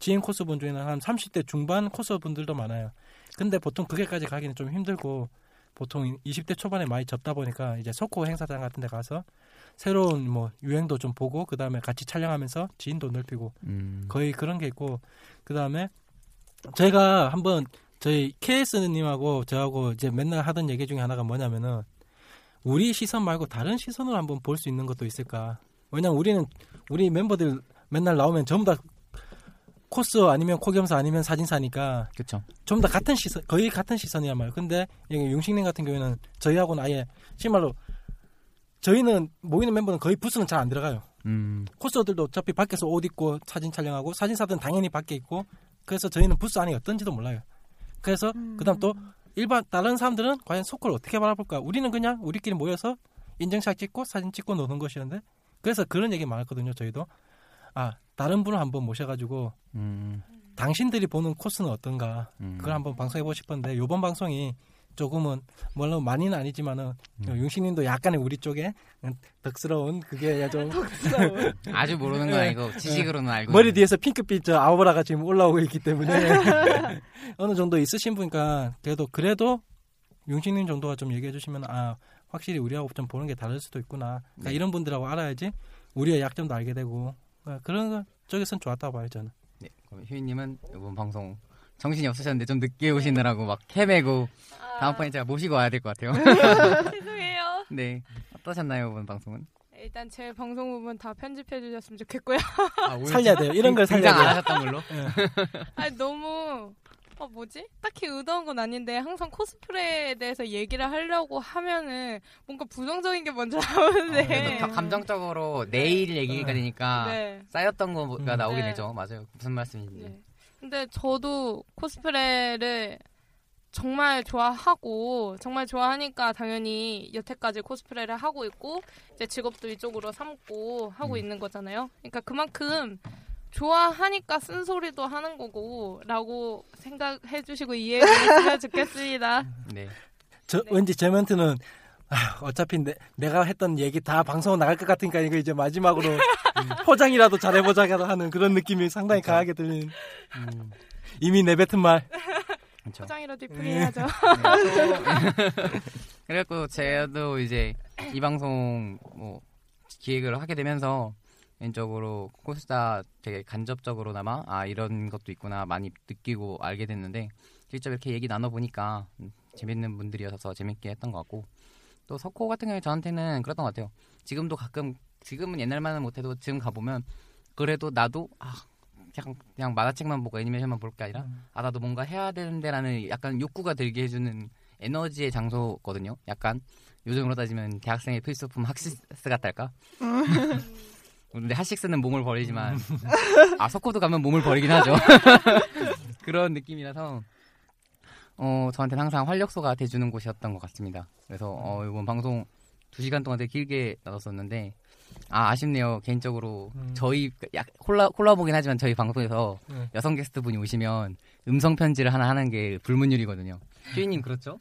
지인 코스 분 중에는 한 30대 중반 코스 분들도 많아요. 근데 보통 그게까지 가기는 좀 힘들고 보통 20대 초반에 많이 접다 보니까 이제 석호 행사장 같은 데 가서 새로운 뭐 유행도 좀 보고 그 다음에 같이 촬영하면서 지인도 넓히고 음. 거의 그런 게 있고 그 다음에 제가 한번 저희 KS님하고 저하고 이제 맨날 하던 얘기 중에 하나가 뭐냐면은 우리 시선 말고 다른 시선으로 한번 볼 수 있는 것도 있을까? 왜냐면 우리는 우리 멤버들 맨날 나오면 전부 다 코스 아니면 코겸사 아니면 사진사니까 그쵸. 좀더 같은 시선, 거의 같은 시선이야 말이에요. 근데 여기 융식님 같은 경우에는 저희하고는 아예 정말로 저희는 모이는 멤버는 거의 부스는 잘 안 들어가요. 음. 코스들도 어차피 밖에서 옷 입고 사진 촬영하고 사진사들은 당연히 밖에 있고 그래서 저희는 부스 안에 어떤지도 몰라요. 그래서 그다음 또 일반 다른 사람들은 과연 소코를 어떻게 바라볼까? 우리는 그냥 우리끼리 모여서 인증샷 찍고 사진 찍고 노는 것이었는데 그래서 그런 얘기 많았거든요. 저희도 아 다른 분을 한번 모셔가지고 음. 당신들이 보는 코스는 어떤가 음. 그걸 한번 방송해보고 싶었는데 요번 방송이 조금은 물론 많이는 아니지만은 음. 융식님도 약간의 우리 쪽에 덕스러운 그게 좀 아주 모르는 건 아니고 지식으로는 알고. 네. 머리 있는. 뒤에서 핑크빛 저 아우라가 지금 올라오고 있기 때문에 어느 정도 있으신 분이니까 그래도 그래도 융식님 정도가 좀 얘기해 주시면 아 확실히 우리하고 좀 보는 게 다를 수도 있구나 그러니까 네. 이런 분들하고 알아야지 우리의 약점도 알게 되고 그러니까 그런 거 쪽에선 좋았다고 봐요 저는 네, 그럼 휴이님은 이번 방송 정신이 없으셨는데 좀 늦게 오시느라고 막 헤매고 다음번에 제가 모시고 와야 될 것 같아요. 죄송해요. 네, 어떠셨나요 이번 방송은? 일단 제 방송 부분 다 편집해 주셨으면 좋겠고요. 아, 살려야 돼요 이런 걸 살려야 등장 안 돼요 하셨던 걸로. 아니 너무 어 뭐지? 딱히 의도한 건 아닌데 항상 코스프레에 대해서 얘기를 하려고 하면은 뭔가 부정적인 게 먼저 나오는데. 그래서 가- 감정적으로 내일 얘기가 되니까 네. 쌓였던 거가 음. 나오게 네. 되죠. 맞아요. 무슨 말씀인지. 네. 근데 저도 코스프레를 정말 좋아하고 정말 좋아하니까 당연히 여태까지 코스프레를 하고 있고 이제 직업도 이쪽으로 삼고 하고 음. 있는 거잖아요. 그러니까 그만큼 좋아하니까 쓴소리도 하는 거고 라고 생각해 주시고 이해해 주셨으면 좋겠습니다. 네. 저 왠지 제 멘트는 아, 어차피 내, 내가 했던 얘기 다 방송 나갈 것 같으니까 이거 이제 마지막으로 포장이라도 잘해보자 하는 그런 느낌이 상당히 그쵸. 강하게 들리는 음. 이미 내뱉은 말 그렇죠. 포장이라도 이쁘게 해야죠. 그래갖고 저도 이제 이 방송 뭐 기획을 하게 되면서 개인적으로 코스다 되게 간접적으로나마 아 이런 것도 있구나 많이 느끼고 알게 됐는데 직접 이렇게 얘기 나눠보니까 음, 재밌는 분들이어서 재밌게 했던 것 같고 또 석호 같은 경우에 저한테는 그랬던 것 같아요. 지금도 가끔 지금은 옛날만은 못해도 지금 가보면 그래도 나도 아 그냥 그냥 만화책만 보고 애니메이션만 볼 게 아니라 아 나도 뭔가 해야 되는데라는 약간 욕구가 들게 해주는 에너지의 장소거든요. 약간 요즘으로 따지면 대학생의 필수품 학시스 같달까? 근데 핫식스는 몸을 버리지만 아 석호도 가면 몸을 버리긴 하죠. 그런 느낌이라서 어 저한테는 항상 활력소가 돼주는 곳이었던 것 같습니다. 그래서 어 이번 방송 2 시간 동안 되게 길게 나눴었는데 아 아쉽네요 개인적으로 음. 저희 약 콜라 콜라보긴 하지만 저희 방송에서 네. 여성 게스트 분이 오시면 음성 편지를 하나 하는 게 불문율이거든요. 주인님 그렇죠?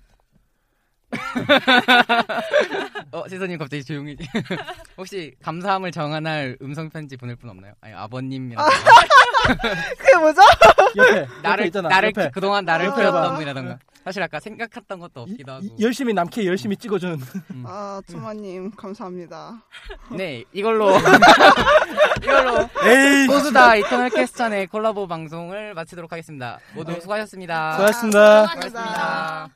어, 세선님 갑자기 조용히. 혹시 감사함을 정한할 음성 편지 보낼 분 없나요? 아니 아버님이랑 그게 뭐죠? 옆에 나를 옆에 있잖아. 나를 옆에. 그동안 나를 옆에 키웠던 봐. 분이라던가 사실 아까 생각했던 것도 이- 없기도 하고 이- 열심히 남캐 열심히 찍어준. 아, 투마님, 감사합니다. 네 이걸로 이걸로 에이. 소수다 이터널 캐스천의 콜라보 방송을 마치도록 하겠습니다. 모두 수고하셨습니다. 수고하셨습니다. 수고하셨습니다.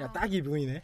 야 딱이 보이네.